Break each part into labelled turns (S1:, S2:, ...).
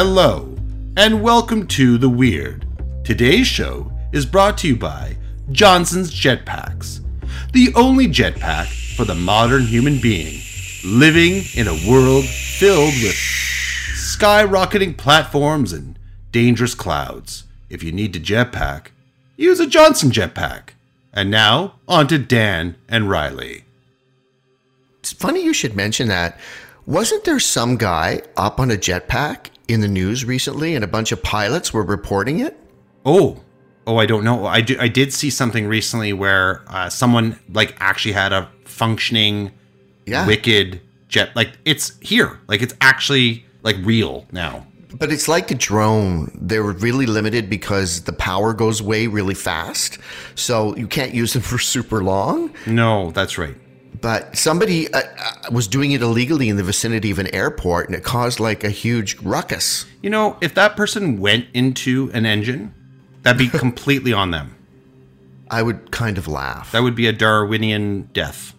S1: hello, and welcome to The Weird. Today's show is brought to you by Johnson's Jetpacks, the only jetpack for the modern human being, living in a world filled with skyrocketing platforms and dangerous clouds. If you need to jetpack, use a Johnson jetpack. And now, on to Dan and Riley.
S2: It's funny you should mention that. Wasn't there some guy up on a jetpack in the news recently and a bunch of pilots were reporting it?
S1: Oh, oh, I don't know. I, do, I did see something recently where uh, someone like actually had a functioning,
S2: Yeah.
S1: wicked jet. Like it's here. Like it's actually like real now.
S2: But it's like a drone. They're really limited because the power goes away really fast. So you can't use them for super long.
S1: No, that's right.
S2: But somebody uh, uh, was doing it illegally in the vicinity of an airport and it caused like a huge ruckus.
S1: You know, if that person went into an engine, that'd be completely on them.
S2: I would kind of laugh.
S1: That would be a Darwinian death.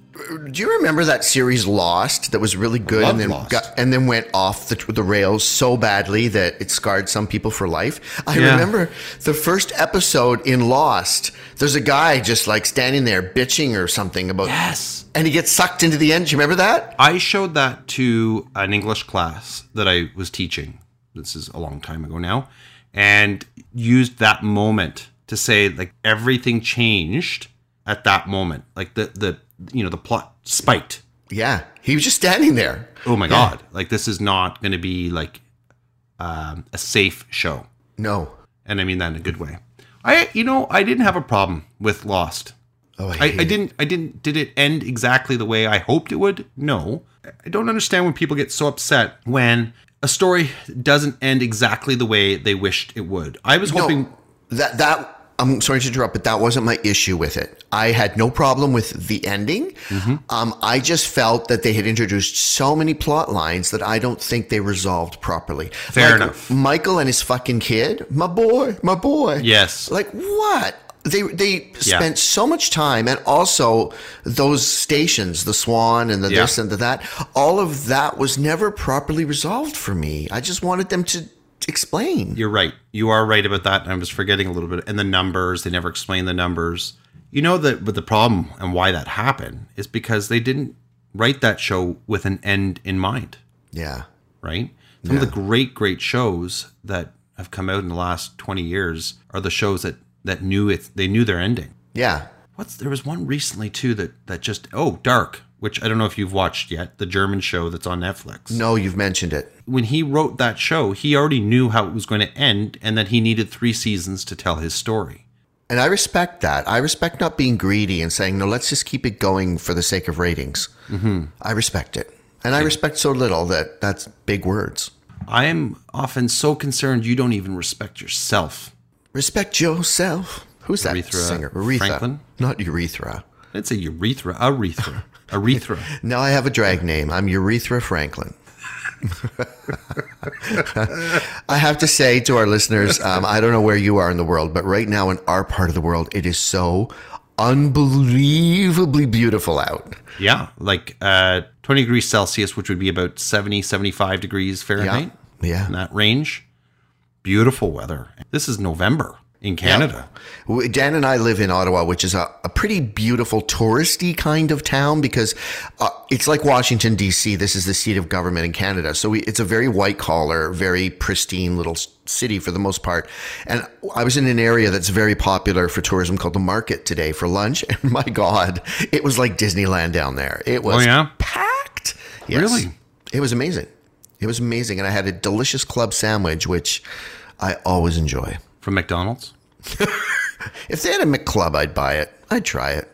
S2: Do you remember that series Lost that was really good and then
S1: Lost.
S2: got, and then went off the, the rails so badly that it scarred some people for life? I
S1: Yeah.
S2: remember the first episode in Lost. There's a guy just like standing there bitching or something about
S1: Yes.
S2: and he gets sucked into the end. Do you remember that?
S1: I showed that to an English class that I was teaching. This is a long time ago now, and used that moment to say like everything changed at that moment. Like the the you know the plot spiked.
S2: Yeah, he was just standing there.
S1: Oh my god! Like this is not going to be like um, a safe show,
S2: No.
S1: and I mean that in a good way. I you know I didn't have a problem with Lost.
S2: Oh, I,
S1: I, I didn't. I didn't. Did it end exactly the way I hoped it would? No. I don't understand when people get so upset when a story doesn't end exactly the way they wished it would. I was hoping.
S2: No, that that I'm sorry to interrupt, but that wasn't my issue with it. I had no problem with the ending.
S1: Mm-hmm.
S2: Um, I just felt that they had introduced so many plot lines that I don't think they resolved properly.
S1: Fair
S2: Like,
S1: enough.
S2: Michael and his fucking kid, my boy, my boy.
S1: Yes.
S2: Like what? They they
S1: Yeah.
S2: spent so much time, and also those stations, the Swan and the
S1: Yeah.
S2: this and the that. All of that was never properly resolved for me. I just wanted them to explain.
S1: You're right. You are right about that. I was forgetting a little bit. And the numbers. They never explain the numbers. You know that. But the problem and why that happened is because they didn't write that show with an end in mind.
S2: Yeah.
S1: right? Some of the great, great shows that have come out in the last 20 years are the shows that, that knew it, they knew their ending.
S2: Yeah.
S1: What's, there was one recently too that, that just, oh, Dark, which I don't know if you've watched yet, the German show that's on Netflix.
S2: No, you've mentioned it.
S1: When he wrote that show, he already knew how it was going to end and that he needed three seasons to tell his story.
S2: And I respect that. I respect not being greedy and saying, no, let's just keep it going for the sake of ratings. Mm-hmm. I respect it. And I respect so little that that's big words.
S1: I am often so concerned you don't even respect yourself.
S2: Respect yourself. Who's that
S1: Aretha
S2: singer? Aretha.
S1: Franklin?
S2: Not urethra.
S1: It's a urethra, urethra, urethra.
S2: Now I have a drag name. I'm Urethra Franklin. I have to say to our listeners, um, I don't know where you are in the world, but right now in our part of the world, it is so unbelievably beautiful out.
S1: Yeah, like uh, 20 degrees Celsius, which would be about 70, 75 degrees Fahrenheit.
S2: Yeah.
S1: In that range. Beautiful weather. This is November in Canada.
S2: Dan and I live in Ottawa, which is a, a pretty beautiful touristy kind of town because uh, it's like Washington D.C. This is the seat of government in Canada, so we, it's a very white collar, very pristine little city for the most part. And I was in an area that's very popular for tourism called the Market today for lunch, and my God, it was like Disneyland down there. It was
S1: Oh, yeah?
S2: packed. Yes.
S1: Really?
S2: It was amazing. It was amazing, and I had a delicious club sandwich, which I always enjoy.
S1: From McDonald's.
S2: If they had a McClub, I'd buy it. I'd try it.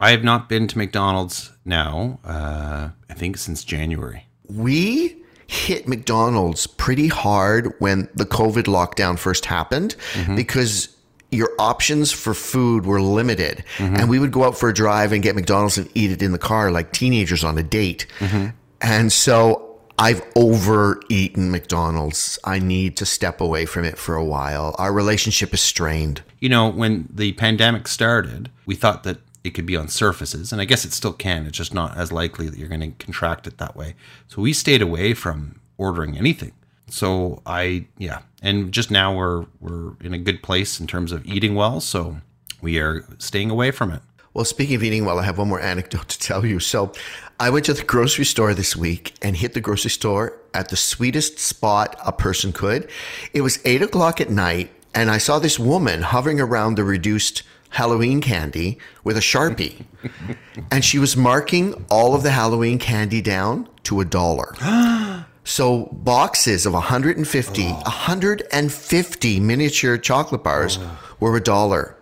S1: I have not been to McDonald's now, uh, I think since January.
S2: We hit McDonald's pretty hard when the COVID lockdown first happened mm-hmm. because your options for food were limited. Mm-hmm. And we would go out for a drive and get McDonald's and eat it in the car like teenagers on a date. Mm-hmm. And so I've overeaten McDonald's. I need to step away from it for a while. Our relationship is strained.
S1: You know, when the pandemic started, we thought that it could be on surfaces, and I guess it still can. It's just not as likely that you're going to contract it that way. So we stayed away from ordering anything. So I yeah, and just now we're we're in a good place in terms of eating well. So we are staying away from it.
S2: Well, speaking of eating well, I have one more anecdote to tell you. So, I went to the grocery store this week and hit the grocery store at the sweetest spot a person could. It was eight o'clock at night, and I saw this woman hovering around the reduced Halloween candy with a Sharpie. and she was marking all of the Halloween candy down to a dollar. So boxes of 150, 150 miniature chocolate bars oh. were a dollar.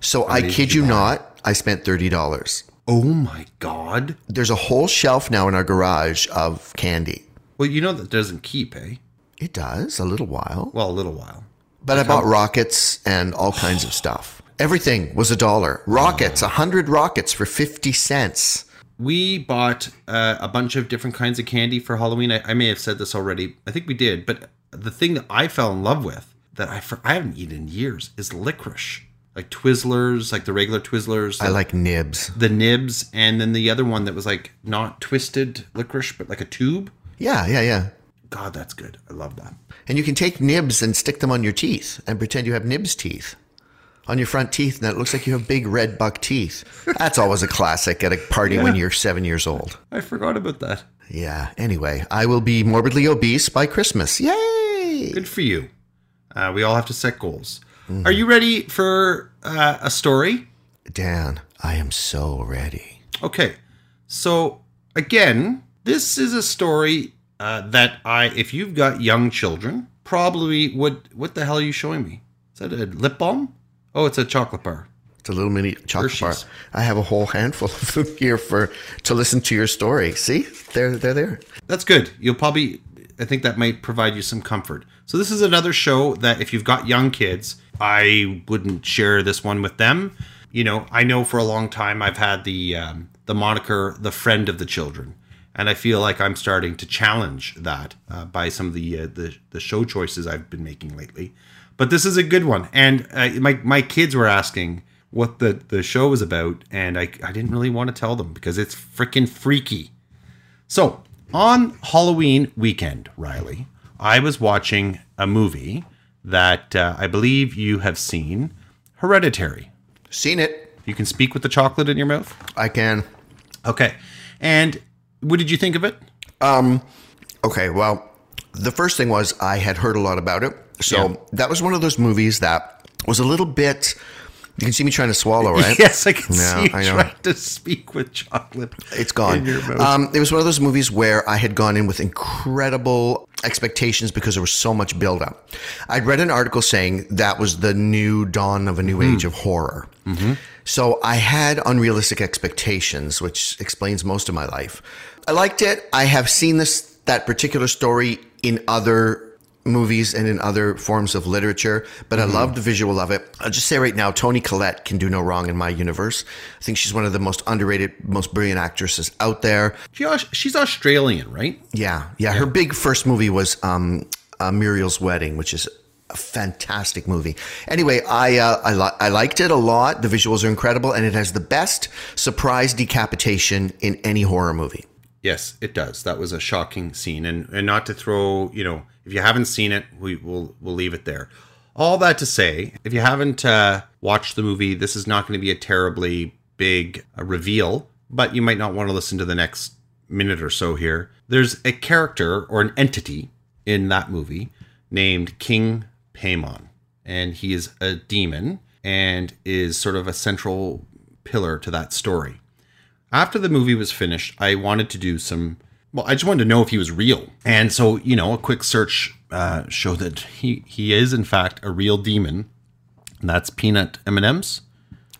S2: So I kid you not, I spent $30.
S1: Oh my god!
S2: There's a whole shelf now in our garage of candy.
S1: Well, you know that doesn't keep, eh?
S2: It does a little while.
S1: Well, a little while.
S2: But I bought rockets and all kinds of stuff. Everything was a dollar. Rockets, a hundred rockets for 50 cents.
S1: We bought uh, a bunch of different kinds of candy for Halloween. I, I may have said this already. I think we did. But the thing that I fell in love with that I for, I haven't eaten in years is licorice, like Twizzlers, like the regular Twizzlers.
S2: I like nibs.
S1: the nibs, and then the other one that was like not twisted licorice, but like a tube.
S2: Yeah, yeah, yeah.
S1: God, that's good. I love that.
S2: And you can take nibs and stick them on your teeth and pretend you have nibs teeth on your front teeth, and it looks like you have big red buck teeth. That's always a classic at a party when you're seven years old.
S1: I forgot about that.
S2: Yeah. Anyway, I will be morbidly obese by Christmas. Yay!
S1: Good for you. Uh, we all have to set goals. Are you ready for uh, a story?
S2: Dan, I am so ready.
S1: Okay. So again, this is a story uh, that I, if you've got young children, probably would. What the hell are you showing me? Is that a lip balm? Oh, it's a chocolate bar.
S2: It's a little mini chocolate bar. I have a whole handful of them here for to listen to your story. See, they're they're there.
S1: That's good. You'll probably, I think that might provide you some comfort. So, this is another show that if you've got young kids, I wouldn't share this one with them. You know, I know for a long time I've had the um, the moniker "the friend of the children," and I feel like I'm starting to challenge that uh, by some of the, uh, the the show choices I've been making lately. But this is a good one, and uh, my my kids were asking what the the show was about, and I I didn't really want to tell them because it's freaking freaky. So, on Halloween weekend, Riley, I was watching a movie that uh, I believe you have seen Hereditary.
S2: Seen it?
S1: You can speak with the chocolate in your mouth?
S2: I can.
S1: Okay. And what did you think of it?
S2: Um. Okay. Well, the first thing was I had heard a lot about it, so
S1: Yeah.
S2: that was one of those movies that was a little bit. You can see me trying to swallow, right?
S1: Yes, I can
S2: Yeah,
S1: see you
S2: I know.
S1: trying to speak with chocolate.
S2: It's gone. Um, it was one of those movies where I had gone in with incredible expectations because there was so much buildup. I'd read an article saying that was the new dawn of a new
S1: Mm-hmm.
S2: age of horror. So I had unrealistic expectations, which explains most of my life. I liked it. I have seen this that particular story in other movies and in other forms of literature, but I love the visual of it. I'll just say right now, Toni Collette can do no wrong in my universe. I think she's one of the most underrated, most brilliant actresses out there.
S1: She, she's Australian, right?
S2: Yeah, yeah. Her big first movie was um, uh, Muriel's Wedding, which is a fantastic movie. Anyway, I uh, I, li- I liked it a lot. The visuals are incredible, and it has the best surprise decapitation in any horror movie.
S1: Yes, it does. That was a shocking scene, and and not to throw, you know, if you haven't seen it, we will we'll leave it there. All that to say, if you haven't uh, watched the movie, this is not going to be a terribly big uh, reveal, but you might not want to listen to the next minute or so here. There's a character or an entity in that movie named King Paimon, and he is a demon and is sort of a central pillar to that story after the movie was finished, I wanted to do some. Well, I just wanted to know if he was real, and so you know, a quick search uh, showed that he he is in fact a real demon. And that's peanut M and M's.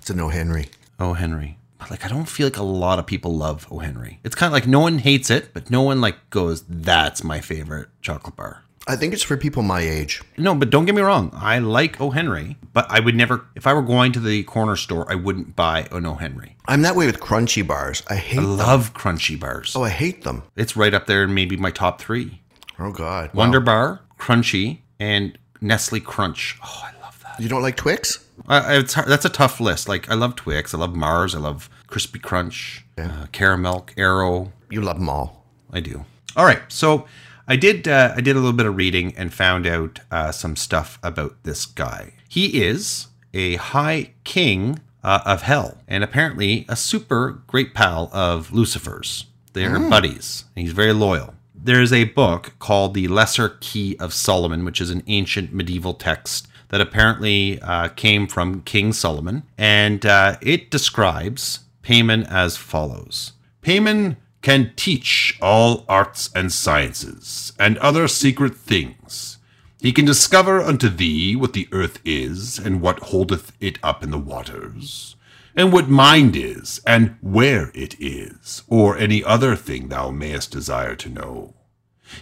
S2: It's a no Henry.
S1: Oh Henry, but like I don't feel like a lot of people love O Henry. It's kind of like no one hates it, but no one like goes, "That's my favorite chocolate bar."
S2: I think it's for people my age.
S1: No, but don't get me wrong. I like O Henry, but I would never. If I were going to the corner store, I wouldn't buy an O Henry.
S2: I'm that way with crunchy bars. I hate.
S1: I love crunchy bars.
S2: oh, I hate them.
S1: It's right up there in maybe my top three.
S2: Oh God.
S1: Wonder Bar, Crunchy, and Nestle Crunch. Oh, I love that.
S2: You don't like Twix?
S1: Uh, that's a tough list. Like I love Twix, I love Mars, I love Crispy Crunch, uh, Caramel, Arrow.
S2: You love them all.
S1: I do. All right, so I did uh, I did a little bit of reading and found out uh, some stuff about this guy. He is a high king uh, of hell and apparently a super great pal of Lucifer's. They're buddies. And he's very loyal. There's a book called The Lesser Key of Solomon, which is an ancient medieval text that apparently uh, came from King Solomon, and uh, it describes Paimon as follows Paimon can teach all arts and sciences, and other secret things. He can discover unto thee what the earth is, and what holdeth it up in the waters, and what mind is, and where it is, or any other thing thou mayest desire to know.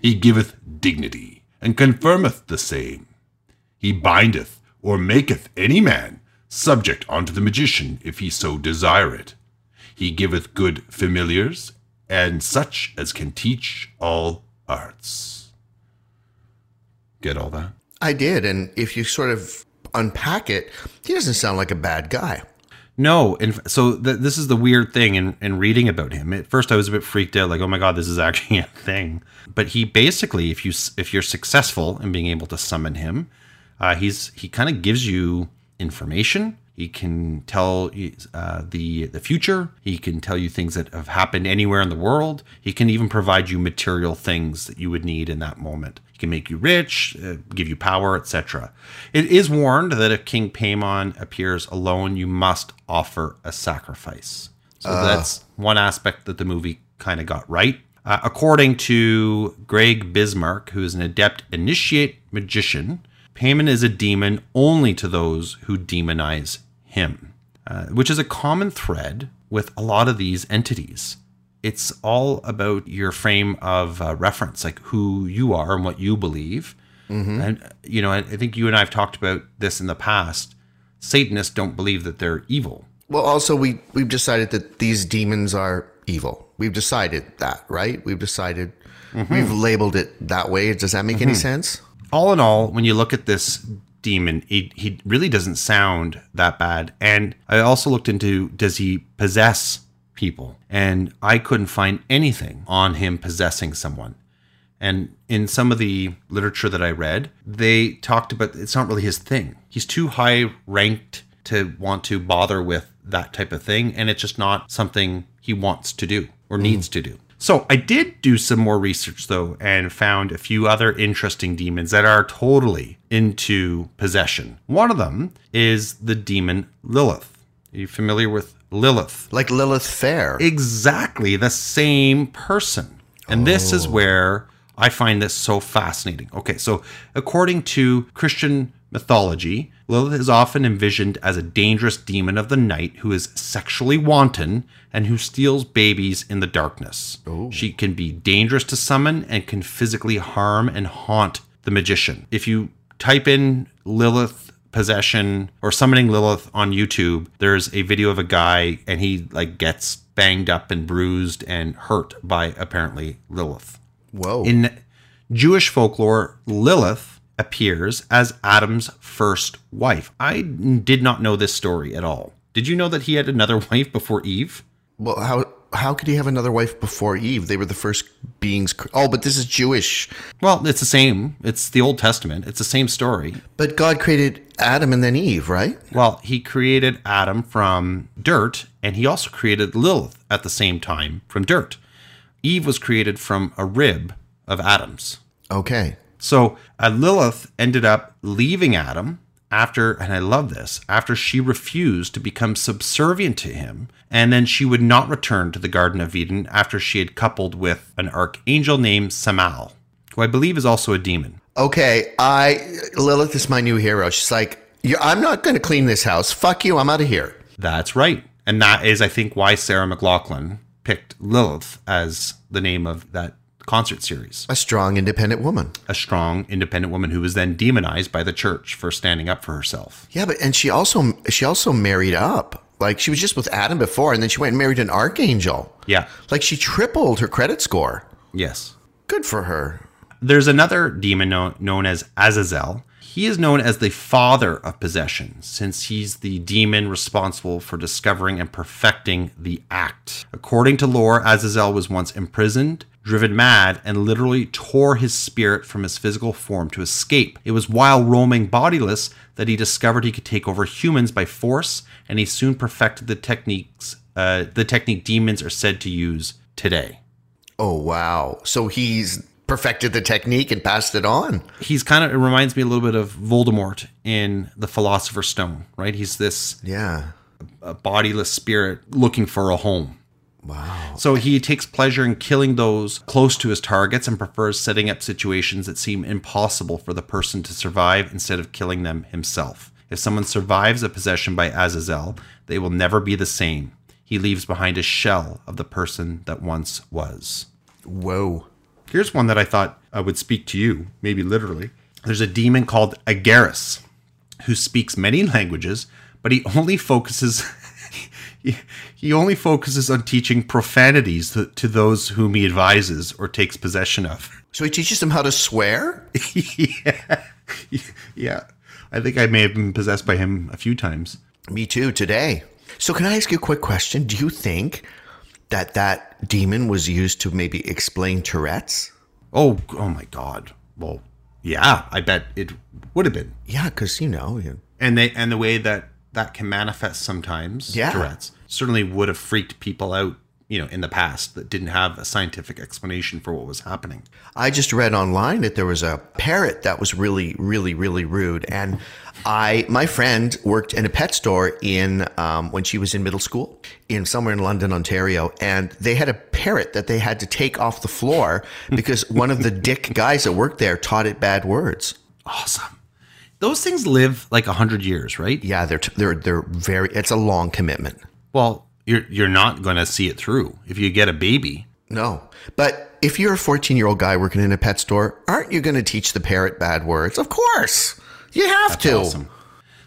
S1: He giveth dignity, and confirmeth the same. He bindeth or maketh any man subject unto the magician if he so desire it. He giveth good familiars, and such as can teach all arts. Get all that?
S2: I did, and if you sort of unpack it, he doesn't sound like a bad guy.
S1: No, and so th- this is the weird thing in, in reading about him. At first, I was a bit freaked out, like, "Oh my god, this is actually a thing." But he basically, if you if you're successful in being able to summon him, uh, he's he kind of gives you information. He can tell uh, the the future. He can tell you things that have happened anywhere in the world. He can even provide you material things that you would need in that moment. He can make you rich, uh, give you power, etc. It is warned that if King Paimon appears alone, you must offer a sacrifice. So that's one aspect that the movie kind of got right. Uh, according to Greg Bismarck, who is an adept initiate magician, Paimon is a demon only to those who demonize him, uh, which is a common thread with a lot of these entities. It's all about your frame of uh, reference, like who you are and what you believe. And, uh, you know, I, I think you and I have talked about this in the past. Satanists don't believe that they're evil.
S2: Well, also we we've decided that these demons are evil. We've decided that, right? We've decided we've labeled it that way. Does that make any sense?
S1: All in all, when you look at this demon, he, he really doesn't sound that bad. And I also looked into does he possess people? And I couldn't find anything on him possessing someone. And in some of the literature that I read, they talked about it's not really his thing. He's too high ranked to want to bother with that type of thing. And it's just not something he wants to do or hmm. needs to do. So I did do some more research though and found a few other interesting demons that are totally into possession. One of them is the demon Lilith. Are you familiar with Lilith?
S2: Like Lilith Fair.
S1: exactly the same person. And this is oh. where I find this so fascinating. Okay, so according to Christian mythology, Lilith is often envisioned as a dangerous demon of the night who is sexually wanton and who steals babies in the darkness. She can be dangerous to summon and can physically harm and haunt the magician. If you type in Lilith possession or summoning Lilith on YouTube, there's a video of a guy and he like gets banged up and bruised and hurt by apparently Lilith.
S2: Whoa.
S1: In Jewish folklore, Lilith appears as Adam's first wife. I did not know this story at all. Did you know that he had another wife before Eve?
S2: well, how how could he have another wife before Eve? They were the first beings. Oh, but this is Jewish.
S1: Well, it's the same. It's the Old Testament. It's the same story.
S2: But God created Adam and then Eve, right?
S1: Well, he created Adam from dirt, and he also created Lilith at the same time from dirt. Eve was created from a rib of Adam's.
S2: Okay.
S1: So uh, Lilith ended up leaving Adam after, and I love this, after she refused to become subservient to him, and then she would not return to the Garden of Eden after she had coupled with an archangel named Samael, who I believe is also a demon.
S2: Okay. I Lilith is my new hero. She's like, I'm not going to clean this house. Fuck you. I'm out of here.
S1: That's right. And that is, I think, why Sarah McLachlan picked Lilith as the name of that concert series.
S2: A strong, independent woman.
S1: A strong, independent woman who was then demonized by the church for standing up for herself.
S2: Yeah, but and she also she also married up. Like she was just with Adam before, and then she went and married an archangel.
S1: Yeah.
S2: Like she tripled her credit score.
S1: Yes.
S2: Good for her.
S1: There's another demon known, known as Azazel, He is known as the father of possession, since he's the demon responsible for discovering and perfecting the act. According to lore, Azazel was once imprisoned, driven mad, and literally tore his spirit from his physical form to escape. It was while roaming bodiless that he discovered he could take over humans by force, and he soon perfected the techniques, uh, the technique demons are said to use today.
S2: Oh wow! So he's perfected the technique and passed it on.
S1: He's kind of it reminds me a little bit of Voldemort in the Philosopher's Stone, right? He's this
S2: Yeah.
S1: a bodiless spirit looking for a home.
S2: Wow.
S1: So he takes pleasure in killing those close to his targets and prefers setting up situations that seem impossible for the person to survive instead of killing them himself. If someone survives a possession by Azazel, they will never be the same. He leaves behind a shell of the person that once was.
S2: Whoa.
S1: Here's one that I thought I would speak to you, maybe literally. There's a demon called Agares who speaks many languages, but he only focuses he, he only focuses on teaching profanities to, to those whom he advises or takes possession of.
S2: So he teaches them how to swear?
S1: yeah. Yeah. I think I may have been possessed by him a few times.
S2: Me too, today. So can I ask you a quick question? Do you think that that demon was used to maybe explain Tourette's?
S1: Oh, oh my god. Well, yeah, I bet it would have been.
S2: Yeah, because, you know, you-
S1: and they and the way that that can manifest sometimes
S2: Yeah.
S1: Tourette's certainly would have freaked people out you know in the past that didn't have a scientific explanation for what was happening
S2: I just read online that there was a parrot that was really, really, really rude. And I, my friend worked in a pet store in, um, when she was in middle school in somewhere in London, Ontario. And they had a parrot that they had to take off the floor because one of the dick guys that worked there taught it bad words.
S1: awesome those things live like a hundred years right
S2: Yeah, they're, t- they're, they're very, it's a long commitment.
S1: well you're you're not going to see it through if you get a baby
S2: No. But if you're a 14 year old guy working in a pet store, aren't you going to teach the parrot bad words? Of course. You have to.
S1: awesome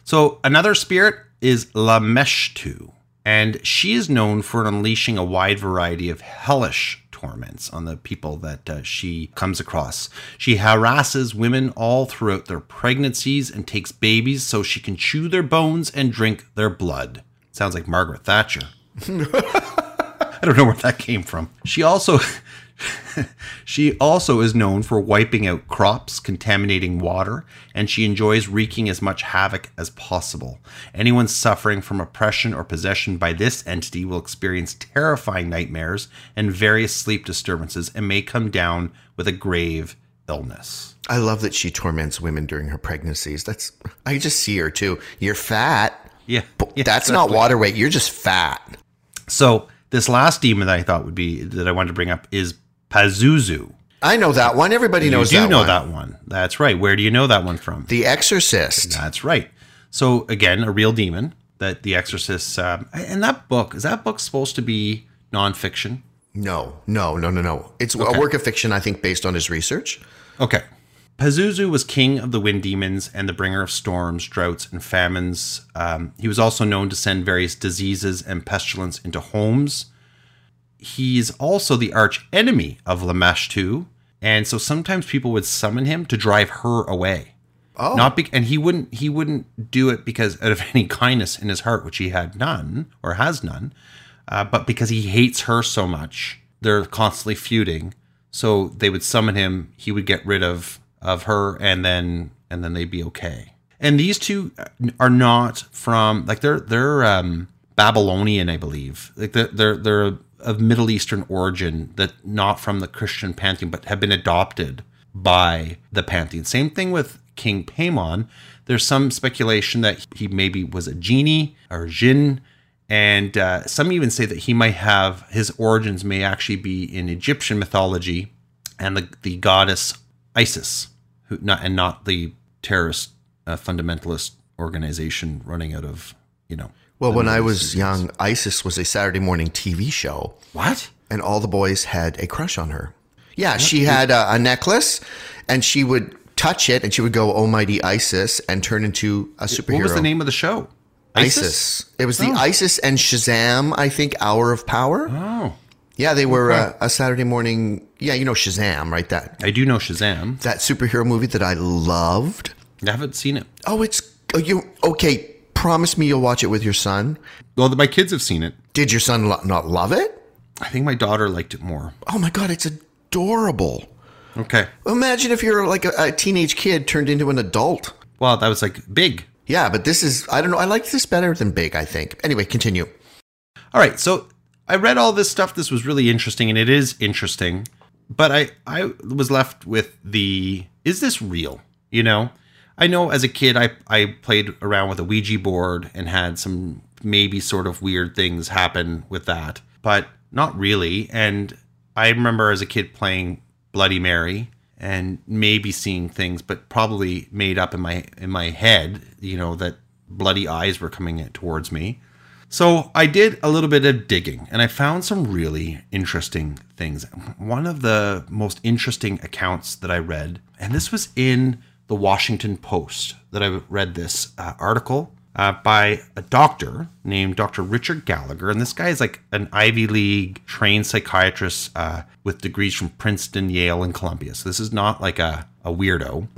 S1: so another spirit is Lamashtu and she is known for unleashing a wide variety of hellish torments on the people that uh, she comes across. She harasses women all throughout their pregnancies and takes babies so she can chew their bones and drink their blood. Sounds like Margaret Thatcher. I don't know where that came from. She also she also is known for wiping out crops, contaminating water, and she enjoys wreaking as much havoc as possible. Anyone suffering from oppression or possession by this entity will experience terrifying nightmares and various sleep disturbances and may come down with a grave illness.
S2: I love that she torments women during her pregnancies. That's I just see her too. You're fat.
S1: Yeah. yeah,
S2: That's not water weight. You're just fat.
S1: So, this last demon that I thought would be that I wanted to bring up is Pazuzu.
S2: I know that one. Everybody knows that.
S1: you do
S2: that
S1: know
S2: one.
S1: that one. That's right. Where do you know that one from?
S2: The Exorcist.
S1: That's right. So again, a real demon that The Exorcist. Um, and that book is that book supposed to be nonfiction?
S2: No, no, no, no, no. It's a work of fiction, I think, based on his research.
S1: Okay. Pazuzu was king of the wind demons and the bringer of storms, droughts, and famines. Um, he was also known to send various diseases and pestilence into homes. He's also the arch enemy of Lamashtu, and so sometimes people would summon him to drive her away.
S2: Oh.
S1: Not be- and he wouldn't he wouldn't do it because out of any kindness in his heart, which he had none or has none, uh, but because he hates her so much. They're constantly feuding, so they would summon him. He would get rid of of her, and then and then they'd be okay. And these two are not from like they're they're um, Babylonian, I believe. Like they're they're, of Middle Eastern origin, that not from the Christian pantheon, but have been adopted by the pantheon. Same thing with King Paimon. There's some speculation that he maybe was a genie or jinn, and uh, some even say that he might have his origins may actually be in Egyptian mythology and the, the goddess Isis, who not and not the terrorist uh, fundamentalist organization running out of you know.
S2: Well, when I was young, ISIS was a Saturday morning TV show,
S1: What?
S2: and all the boys had a crush on her. Yeah, she had a, a necklace, and she would touch it, and she would go, "Almighty ISIS," and turn into a superhero.
S1: What was the name of the show?
S2: ISIS. It was the
S1: Oh.
S2: ISIS and Shazam, I think, Hour of Power.
S1: Oh,
S2: Yeah, they were uh, a Saturday morning. Yeah, you know Shazam, right? That
S1: I do know Shazam.
S2: that superhero movie that I loved.
S1: I haven't seen it.
S2: Oh, it's oh, you okay. Promise me you'll watch it with your son.
S1: Well, my kids have seen it.
S2: Did your son lo- not love it?
S1: I think my daughter liked it more.
S2: Oh my god, it's adorable.
S1: Okay.
S2: Imagine if you're like a, a teenage kid turned into an adult.
S1: Well, that was like big.
S2: Yeah, but this is I don't know. I like this better than big. I think. Anyway, continue.
S1: All right. So I read all this stuff. This was really interesting, and it is interesting. But I I was left with the is this real? You know, I know as a kid I I played around with a Ouija board and had some maybe sort of weird things happen with that, but not really. And I remember as a kid playing Bloody Mary and maybe seeing things, but probably made up in my in my head, you know, that bloody eyes were coming towards me. So I did a little bit of digging and I found some really interesting things. One of the most interesting accounts that I read, and this was in the Washington Post that I read this uh, article uh, by a doctor named Dr. Richard Gallagher. And this guy is like an Ivy League trained psychiatrist uh, with degrees from Princeton, Yale, and Columbia. So this is not like a, a weirdo.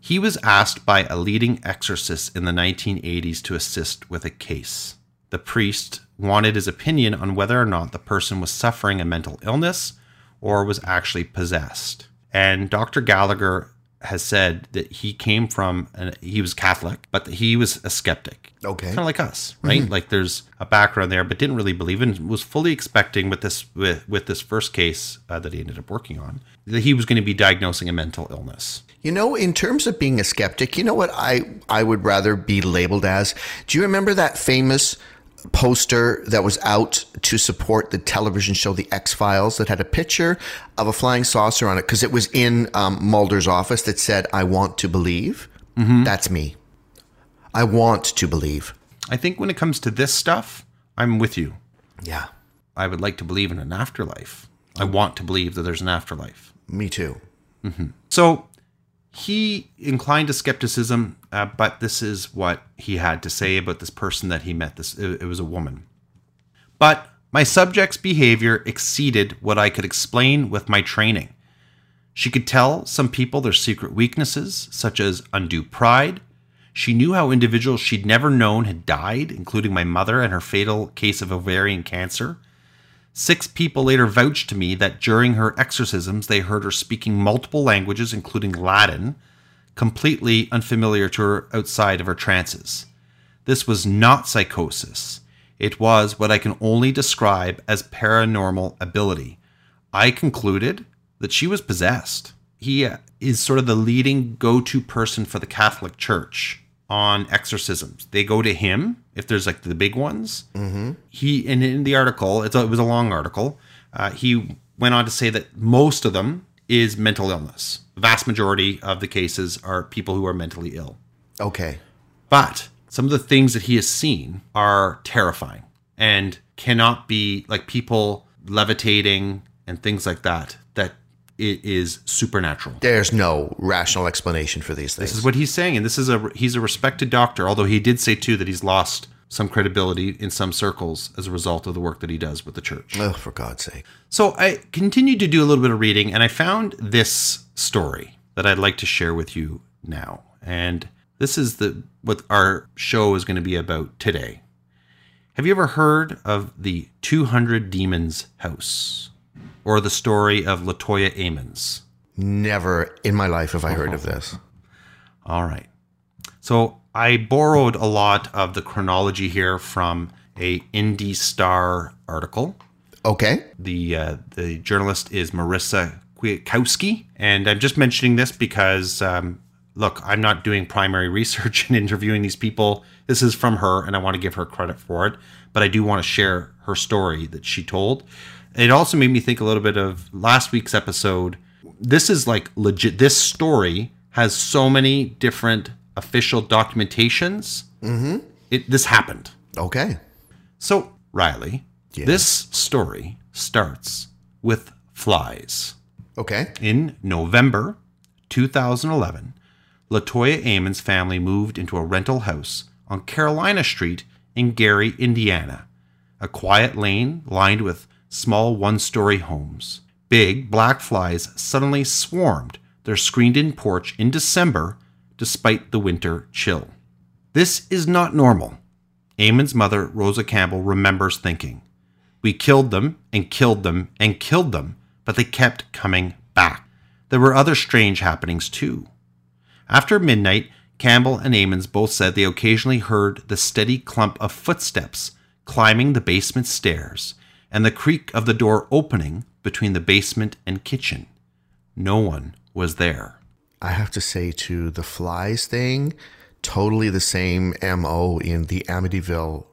S1: He was asked by a leading exorcist in the 1980s to assist with a case. The priest wanted his opinion on whether or not the person was suffering a mental illness or was actually possessed. And Dr. Gallagher has said that he came from and he was Catholic, but he was a skeptic.
S2: Okay.
S1: Kind of like us, right? Like there's a background there, but didn't really believe and was fully expecting with this with, with this first case uh, that he ended up working on that he was going to be diagnosing a mental illness.
S2: You know, in terms of being a skeptic, you know what I I would rather be labeled as? Do you remember that famous poster that was out to support the television show The X Files that had a picture of a flying saucer on it because it was in um, Mulder's office that said, "I want to believe." That's me. I want to believe.
S1: I think when it comes to this stuff, I'm with you.
S2: Yeah,
S1: I would like to believe in an afterlife. I want to believe that there's an afterlife.
S2: me too.
S1: So he inclined to skepticism, uh, but this is what he had to say about this person that he met. This it, it was a woman. But my subject's behavior exceeded what I could explain with my training. She could tell some people their secret weaknesses, such as undue pride. She knew how individuals she'd never known had died, including my mother and her fatal case of ovarian cancer. Six people later vouched to me that during her exorcisms, they heard her speaking multiple languages, including Latin, completely unfamiliar to her outside of her trances. This was not psychosis. It was what I can only describe as paranormal ability. I concluded that she was possessed. He is sort of the leading go to person for the Catholic Church on exorcisms. They go to him if there's like the big ones. Mm-hmm. He, and in the article, it's a, it was a long article, uh, he went on to say that most of them is mental illness. The vast majority of the cases are people who are mentally ill.
S2: Okay.
S1: But some of the things that he has seen are terrifying and cannot be like people levitating and things like that it is supernatural.
S2: There's no rational explanation for these things.
S1: This is what he's saying, and this is a he's a respected doctor. Although he did say too that he's lost some credibility in some circles as a result of the work that he does with the church.
S2: oh, for God's sake.
S1: So I continued to do a little bit of reading, and I found this story that I'd like to share with you now. And this is the what our show is going to be about today. Have you ever heard of the 200 Demons House or the story of Latoya Ammons?
S2: Never in my life have I heard of this.
S1: All right. So I borrowed a lot of the chronology here from a IndyStar article.
S2: Okay.
S1: The uh, the journalist is Marisa Kwiatkowski, and I'm just mentioning this because um, look, I'm not doing primary research and interviewing these people. This is from her, and I want to give her credit for it. But I do want to share her story that she told. It also made me think a little bit of last week's episode. This is like legit. This story has so many different official documentations. Mm-hmm. It this happened.
S2: Okay.
S1: So, Riley, this story starts with flies.
S2: Okay.
S1: In November 2011, Latoya Ammons' family moved into a rental house on Carolina Street in Gary, Indiana, a quiet lane lined with small one story homes. Big black flies suddenly swarmed their screened in porch in December despite the winter chill. This is not normal. Ammons' mother, Rosa Campbell, remembers thinking, We killed them and killed them and killed them, but they kept coming back. There were other strange happenings too. After midnight, Campbell and Ammons both said they occasionally heard the steady clump of footsteps climbing the basement stairs and the creak of the door opening between the basement and kitchen. No one was there.
S2: I have to say, to the flies thing, totally the same MO in the Amityville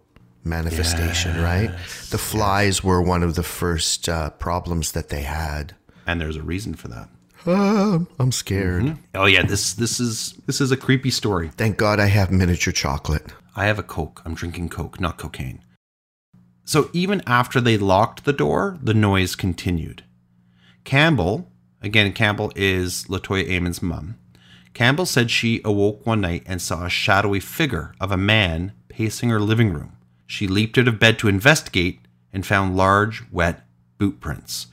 S2: manifestation, right? The flies were one of the first uh, problems that they had.
S1: And there's a reason for that.
S2: Uh, I'm scared.
S1: Oh yeah, this this is this is a creepy story.
S2: Thank God I have miniature chocolate.
S1: I have a Coke. I'm drinking Coke, not cocaine. So even after they locked the door, the noise continued. Campbell, again, Campbell is Latoya Ammons' mom. Campbell said she awoke one night and saw a shadowy figure of a man pacing her living room. She leaped out of bed to investigate and found large, wet boot prints.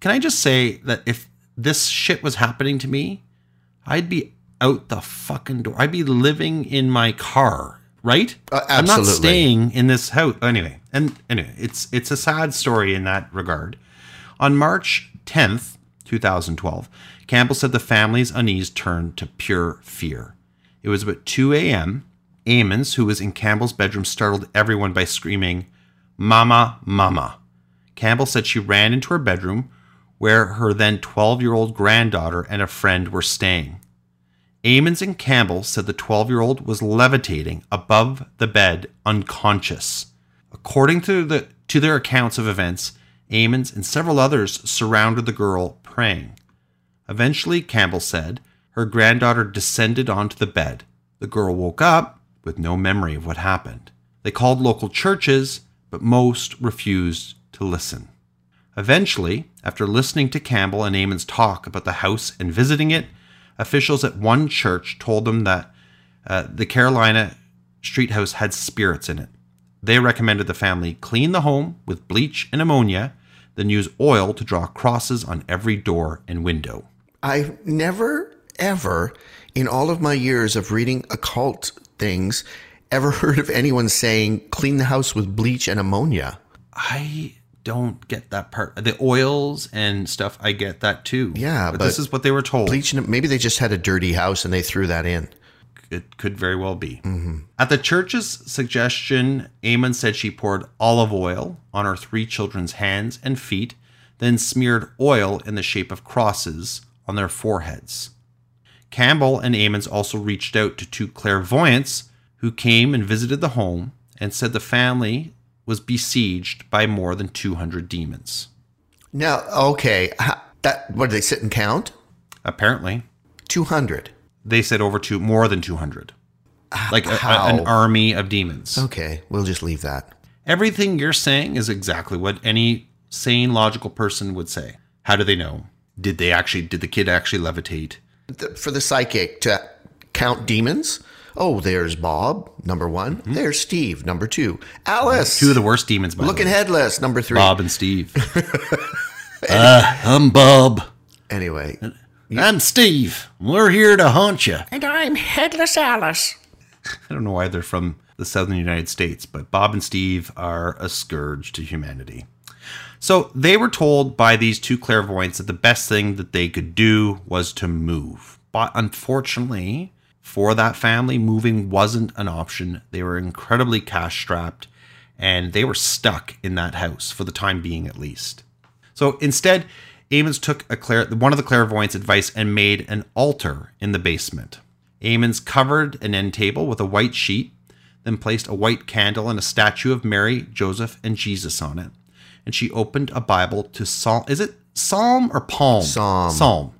S1: Can I just say that if this shit was happening to me, I'd be out the fucking door. I'd be living in my car, right?
S2: Uh,
S1: I'm not staying in this house anyway. And anyway, it's it's a sad story in that regard. On March 10th, 2012, Campbell said the family's unease turned to pure fear. It was about 2 a.m. Ammons, who was in Campbell's bedroom, startled everyone by screaming, Mama, Mama. Campbell said she ran into her bedroom where her then 12 year old granddaughter and a friend were staying. Ammons and Campbell said the 12 year old was levitating above the bed, unconscious. According to, the, to their accounts of events, Ammons and several others surrounded the girl, praying. Eventually, Campbell said, her granddaughter descended onto the bed. The girl woke up with no memory of what happened. They called local churches, but most refused to listen. Eventually, after listening to Campbell and Ammons talk about the house and visiting it, officials at one church told them that uh, the Carolina Street house had spirits in it. They recommended the family clean the home with bleach and ammonia, then use oil to draw crosses on every door and window.
S2: I've never, ever, in all of my years of reading occult things, ever heard of anyone saying clean the house with bleach and ammonia.
S1: I don't get that part. The oils and stuff, I get that too.
S2: Yeah,
S1: but, this is what they were told.
S2: Bleaching, maybe they just had a dirty house and they threw that in.
S1: It could very well be. Mm-hmm. At the church's suggestion, Amon said she poured olive oil on her three children's hands and feet, then smeared oil in the shape of crosses on their foreheads. Campbell and Ammons also reached out to two clairvoyants who came and visited the home and said the family was besieged by more than 200 demons.
S2: Now, okay, that what did they sit and count?
S1: Apparently,
S2: Two hundred.
S1: they said over to more than 200. Ah, like a- a- an army of demons.
S2: Okay, we'll just leave that.
S1: Everything you're saying is exactly what any sane, logical person would say. How do they know? Did they actually? Did the kid actually levitate?
S2: The- for the psychic to count demons. Oh, there's Bob, number one. There's Steve, number two. Alice,
S1: Two of the worst demons. By the
S2: looking
S1: way.
S2: headless, number three.
S1: Bob and Steve. uh, I'm Bob.
S2: Anyway,
S1: I'm Steve. We're here to haunt you.
S2: and I'm headless Alice.
S1: I don't know why they're from the southern United States, but Bob and Steve are a scourge to humanity. So they were told by these two clairvoyants that the best thing that they could do was to move. But unfortunately, for that family, moving wasn't an option. They were incredibly cash strapped and they were stuck in that house for the time being, at least. So instead, Ammons took a clair- one of the clairvoyants' advice and made an altar in the basement. Ammons covered an end table with a white sheet, then placed a white candle and a statue of Mary, Joseph, and Jesus on it. And she opened a Bible to Psalm. Is it Psalm or Palm?
S2: Psalm.
S1: Psalm.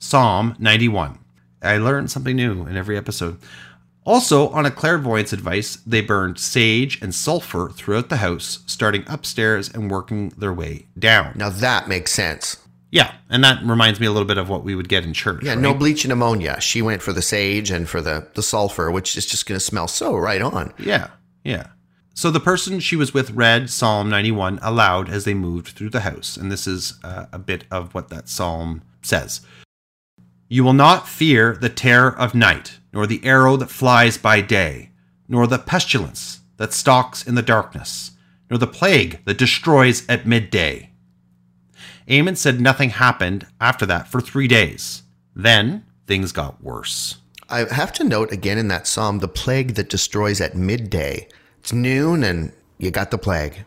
S1: Psalm 91. I learned something new in every episode. Also, on a clairvoyant's advice, they burned sage and sulfur throughout the house, starting upstairs and working their way down.
S2: Now that makes sense.
S1: Yeah, and that reminds me a little bit of what we would get in church.
S2: Yeah,
S1: right?
S2: no bleach and ammonia. She went for the sage and for the, the sulfur, which is just going to smell so right on.
S1: Yeah, yeah. So the person she was with read Psalm 91 aloud as they moved through the house, and this is uh, a bit of what that psalm says. You will not fear the terror of night, nor the arrow that flies by day, nor the pestilence that stalks in the darkness, nor the plague that destroys at midday. Amos said nothing happened after that for three days. Then things got worse.
S2: I have to note again in that psalm the plague that destroys at midday. It's noon and you got the plague.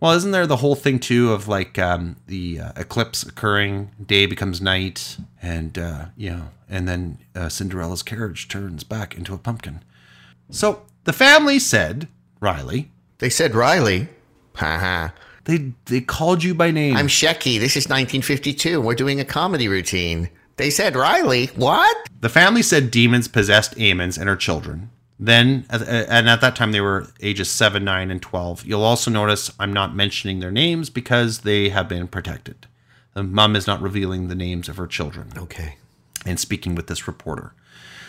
S1: Well, isn't there the whole thing too of like um, the uh, eclipse occurring, day becomes night, and uh, you know, and then uh, Cinderella's carriage turns back into a pumpkin. So the family said, Riley,
S2: They said Riley. Ha ha.
S1: they they called you by name.
S2: I'm Shecky. This is 1952. We're doing a comedy routine. They said Riley. What?
S1: The family said demons possessed Ammons and her children. Then, and at that time, they were ages 7, 9, and 12. You'll also notice I'm not mentioning their names because they have been protected. The mom is not revealing the names of her children
S2: Okay.
S1: and speaking with this reporter.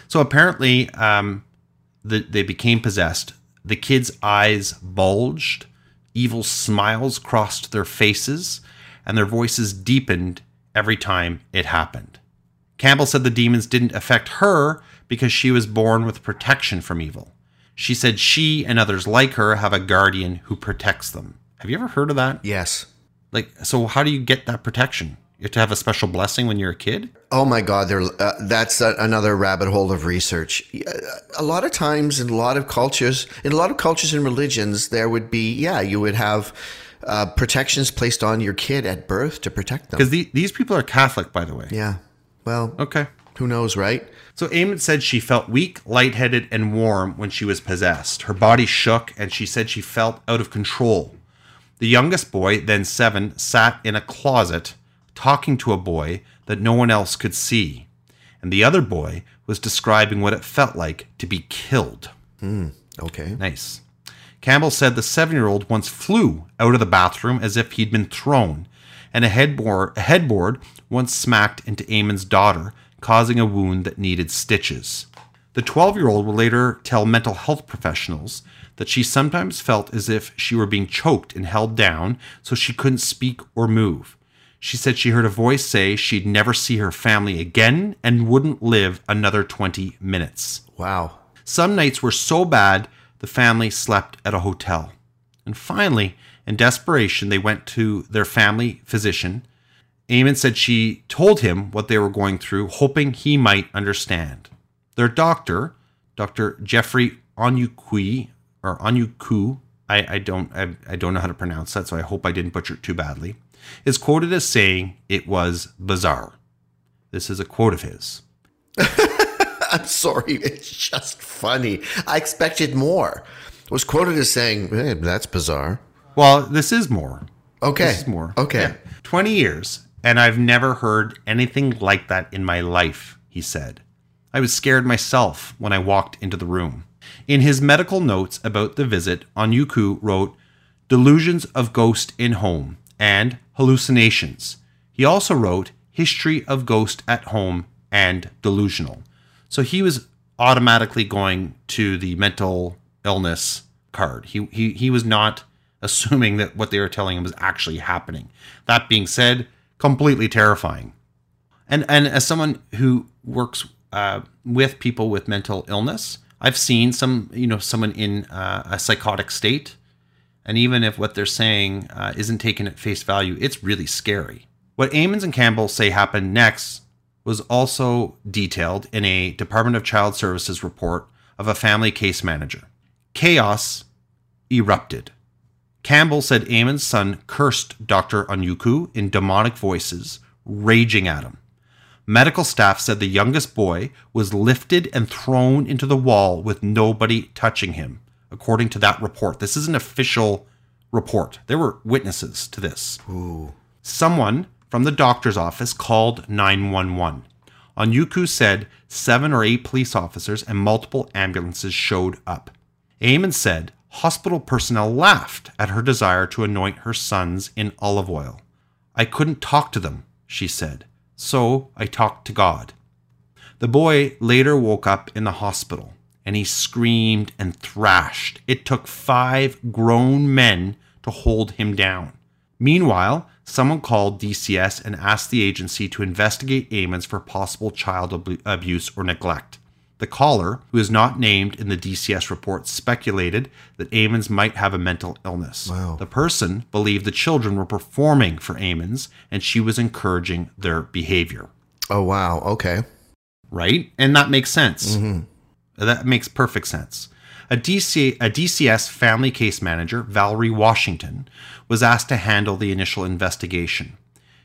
S1: So apparently, um, the, they became possessed. The kids' eyes bulged, evil smiles crossed their faces, and their voices deepened every time it happened. Campbell said the demons didn't affect her because she was born with protection from evil. She said she and others like her have a guardian who protects them. Have you ever heard of that?
S2: Yes.
S1: Like, so how do you get that protection? You have to have a special blessing when you're a kid?
S2: Oh my God, there. Uh, that's a, another rabbit hole of research. Uh, A lot of times, in a lot of cultures, in a lot of cultures and religions, there would be, yeah, you would have uh, protections placed on your kid at birth to protect them.
S1: Because the, these people are Catholic, by the way.
S2: Yeah. Well,
S1: Okay.
S2: Who knows, right?
S1: So Ammons said she felt weak, lightheaded, and warm when she was possessed. Her body shook, and she said she felt out of control. The youngest boy, then seven, sat in a closet talking to a boy that no one else could see. And the other boy was describing what it felt like to be killed.
S2: Hmm, okay.
S1: Nice. Campbell said the seven year old once flew out of the bathroom as if he'd been thrown, and a headboard, a headboard once smacked into Ammons' daughter, causing a wound that needed stitches. The 12 year old will later tell mental health professionals that she sometimes felt as if she were being choked and held down so she couldn't speak or move. She said she heard a voice say she'd never see her family again and wouldn't live another 20 minutes.
S2: Wow.
S1: Some nights were so bad the family slept at a hotel. And finally, in desperation, they went to their family physician. Ammons said she told him what they were going through, hoping he might understand. Their doctor, Dr. Jeffrey Onyukui, or Onyuku, I, I don't I, I don't know how to pronounce that, so I hope I didn't butcher it too badly, is quoted as saying it was bizarre. This is a quote of his.
S2: I'm sorry. It's just funny. I expected more. Was quoted as saying, hey, that's bizarre.
S1: Well, this is more.
S2: Okay.
S1: This is more.
S2: Okay.
S1: Yeah. 20 years, and I've never heard anything like that in my life, he said. I was scared myself when I walked into the room. In his medical notes about the visit, Onyuku wrote, Delusions of Ghost in Home and Hallucinations. He also wrote, History of Ghost at Home and Delusional. So he was automatically going to the mental illness card. He, he, he was not assuming that what they were telling him was actually happening. That being said, completely terrifying. And and as someone who works uh, with people with mental illness, I've seen some you know someone in uh, a psychotic state, and even if what they're saying uh, isn't taken at face value, it's really scary. What Ammons and Campbell say happened next was also detailed in a Department of Child Services report of a family case manager. Chaos erupted. Campbell said Ammons' son cursed Dr. Onyuku in demonic voices, raging at him. Medical staff said the youngest boy was lifted and thrown into the wall with nobody touching him, according to that report. This is an official report. There were witnesses to this. Someone from the doctor's office called 911. Onyuku said seven or eight police officers and multiple ambulances showed up. Ammons said hospital personnel laughed at her desire to anoint her sons in olive oil. I couldn't talk to them, she said, so I talked to God. The boy later woke up in the hospital and he screamed and thrashed. It took five grown men to hold him down. Meanwhile, someone called DCS and asked the agency to investigate Ammons for possible child abu- abuse or neglect. The caller, who is not named in the DCS report, speculated that Ammons might have a mental illness.
S2: Wow.
S1: The person believed the children were performing for Ammons and she was encouraging their behavior.
S2: Oh wow. Okay.
S1: Right? And that makes sense. Mm-hmm. That makes perfect sense. A, DC, a DCS family case manager, Valerie Washington, was asked to handle the initial investigation.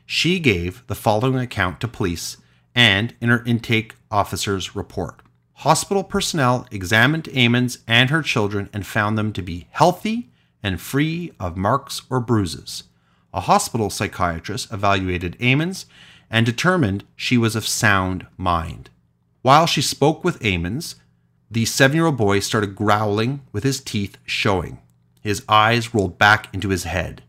S1: She gave the following account to police and in her intake officer's report. Hospital personnel examined Ammons and her children and found them to be healthy and free of marks or bruises. A hospital psychiatrist evaluated Ammons and determined she was of sound mind. While she spoke with Ammons, the seven year old boy started growling with his teeth showing. His eyes rolled back into his head.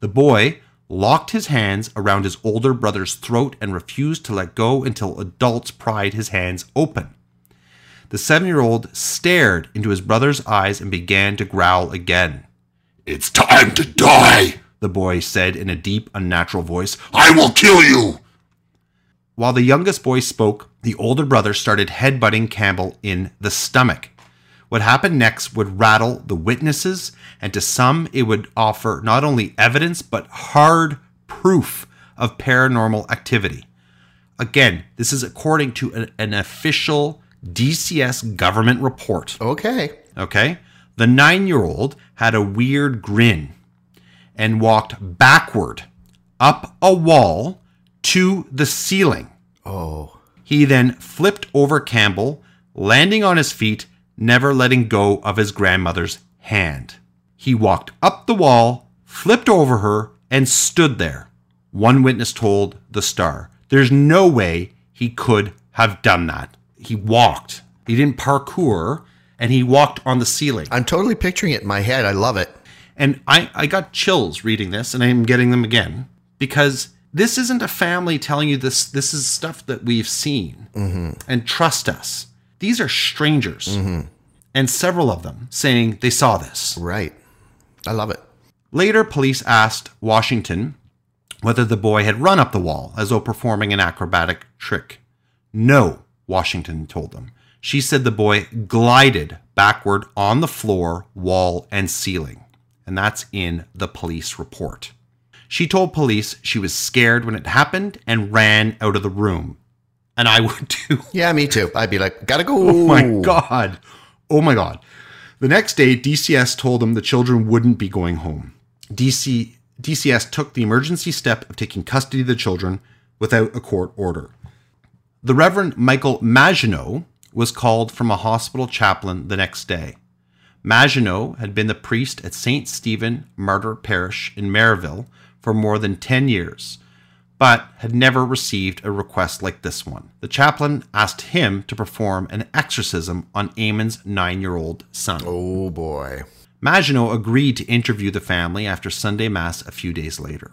S1: The boy locked his hands around his older brother's throat and refused to let go until adults pried his hands open. The seven year old stared into his brother's eyes and began to growl again.
S3: It's time to die.
S1: The boy said in a deep, unnatural voice.
S3: I will kill you.
S1: While the youngest boy spoke, the older brother started headbutting Campbell in the stomach. What happened next would rattle the witnesses, and to some, it would offer not only evidence but hard proof of paranormal activity. Again, this is according to an, an official DCS government report.
S2: Okay.
S1: Okay? The nine year old had a weird grin and walked backward up a wall to the ceiling.
S2: Oh.
S1: He then flipped over Campbell, landing on his feet, never letting go of his grandmother's hand. He walked up the wall, flipped over her, and stood there. One witness told the Star, There's no way he could have done that. He walked. He didn't parkour, and he walked on the ceiling.
S2: I'm totally picturing it in my head. I love it.
S1: And I, I got chills reading this, and I'm getting them again because this isn't a family telling you this. This is stuff that we've seen. Mm-hmm. And trust us, these are strangers. Mm-hmm. And several of them saying they saw this.
S2: Right. I love it.
S1: Later, police asked Washington whether the boy had run up the wall as though performing an acrobatic trick. No, Washington told them. She said the boy glided backward on the floor, wall, and ceiling. And that's in the police report. She told police she was scared when it happened and ran out of the room. And I would too.
S2: Yeah, me too. I'd be like, gotta go.
S1: Oh my God. Oh my God. The next day, DCS told them the children wouldn't be going home. DC, DCS took the emergency step of taking custody of the children without a court order. The Reverend Michael Maginot was called from a hospital chaplain the next day. Maginot had been the priest at St. Stephen Martyr Parish in Merrillville for more than 10 years, but had never received a request like this one. The chaplain asked him to perform an exorcism on Ammons' nine year old son.
S2: Oh boy.
S1: Maginot agreed to interview the family after Sunday Mass a few days later.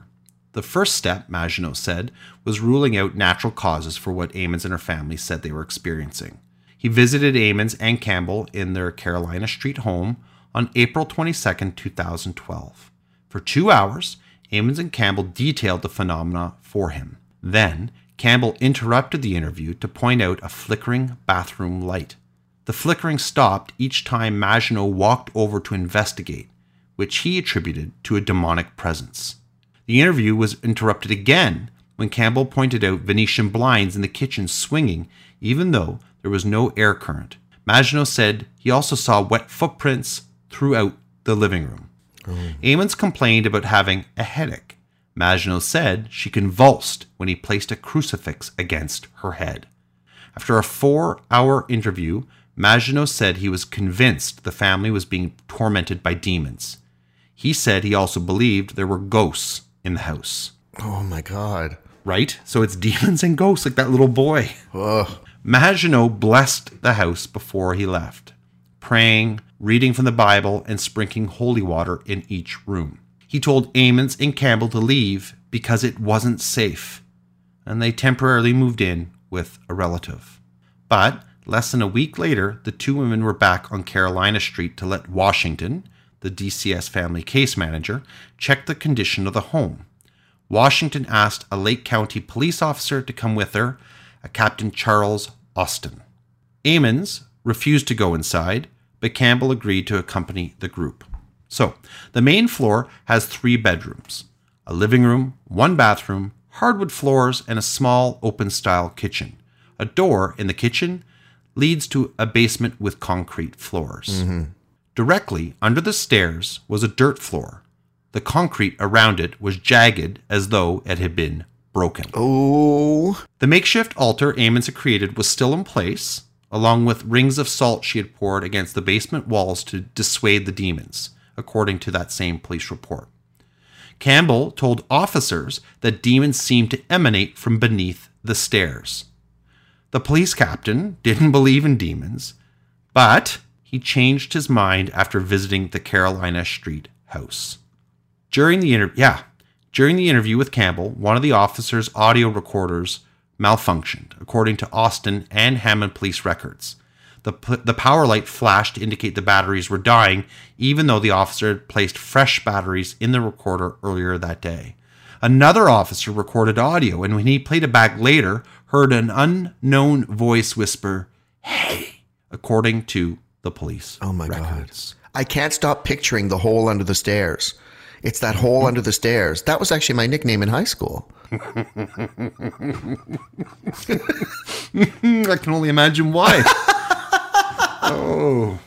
S1: The first step, Maginot said, was ruling out natural causes for what Ammons and her family said they were experiencing. He visited Ammons and Campbell in their Carolina Street home on April 22, 2012. For two hours, Ammons and Campbell detailed the phenomena for him. Then, Campbell interrupted the interview to point out a flickering bathroom light. The flickering stopped each time Maginot walked over to investigate, which he attributed to a demonic presence. The interview was interrupted again when Campbell pointed out Venetian blinds in the kitchen swinging, even though there was no air current. Maginot said he also saw wet footprints throughout the living room. Oh. Ammons complained about having a headache. Maginot said she convulsed when he placed a crucifix against her head. After a four hour interview, Maginot said he was convinced the family was being tormented by demons. He said he also believed there were ghosts in the house.
S2: Oh my god.
S1: Right? So it's demons and ghosts, like that little boy.
S2: Ugh.
S1: Maginot blessed the house before he left, praying, reading from the Bible, and sprinkling holy water in each room. He told Ammons and Campbell to leave because it wasn't safe, and they temporarily moved in with a relative. But less than a week later, the two women were back on Carolina Street to let Washington, the DCS family case manager, checked the condition of the home. Washington asked a Lake County police officer to come with her, a Captain Charles Austin. Ammons refused to go inside, but Campbell agreed to accompany the group. So, the main floor has three bedrooms a living room, one bathroom, hardwood floors, and a small open style kitchen. A door in the kitchen leads to a basement with concrete floors. Mm-hmm. Directly under the stairs was a dirt floor. The concrete around it was jagged as though it had been broken.
S2: Oh,
S1: The makeshift altar Ammons had created was still in place, along with rings of salt she had poured against the basement walls to dissuade the demons, according to that same police report. Campbell told officers that demons seemed to emanate from beneath the stairs. The police captain didn't believe in demons, but he changed his mind after visiting the Carolina Street house. During the interview, yeah, during the interview with Campbell, one of the officers' audio recorders malfunctioned, according to Austin and Hammond police records. The, p- the power light flashed to indicate the batteries were dying, even though the officer had placed fresh batteries in the recorder earlier that day. Another officer recorded audio, and when he played it back later, heard an unknown voice whisper, Hey, according to the police.
S2: oh my
S1: records.
S2: God. I can't stop picturing the hole under the stairs. It's that hole under the stairs. That was actually my nickname in high school.
S1: I can only imagine why. oh.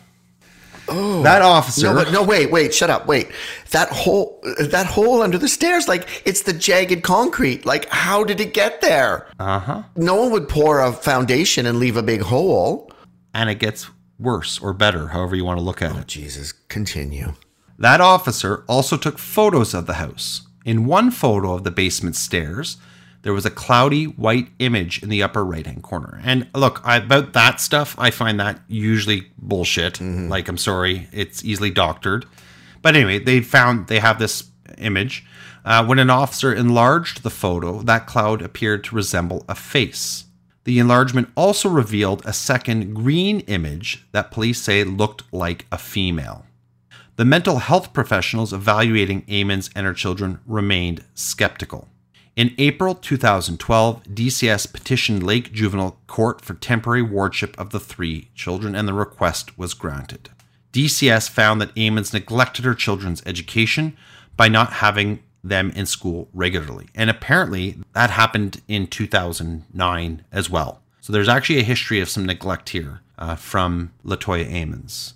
S1: Oh. That officer.
S2: No, but no, wait, wait, shut up, wait. That hole, that hole under the stairs, like it's the jagged concrete. Like, how did it get there?
S1: Uh huh.
S2: No one would pour a foundation and leave a big hole.
S1: And it gets worse or better, however you want to look at it.
S2: Oh Jesus, continue.
S1: That officer also took photos of the house. In one photo of the basement stairs, there was a cloudy white image in the upper right hand corner. And look, I, about that stuff, I find that usually bullshit. Like, I'm sorry, it's easily doctored. But anyway, they found they have this image. Uh, when an officer enlarged the photo, that cloud appeared to resemble a face. The enlargement also revealed a second green image that police say looked like a female. The mental health professionals evaluating Ammons and her children remained skeptical. In April 2012, DCS petitioned Lake Juvenile Court for temporary wardship of the three children, and the request was granted. DCS found that Ammons neglected her children's education by not having them in school regularly. And apparently, that happened in 2009 as well. So there's actually a history of some neglect here uh, from Latoya Ammons.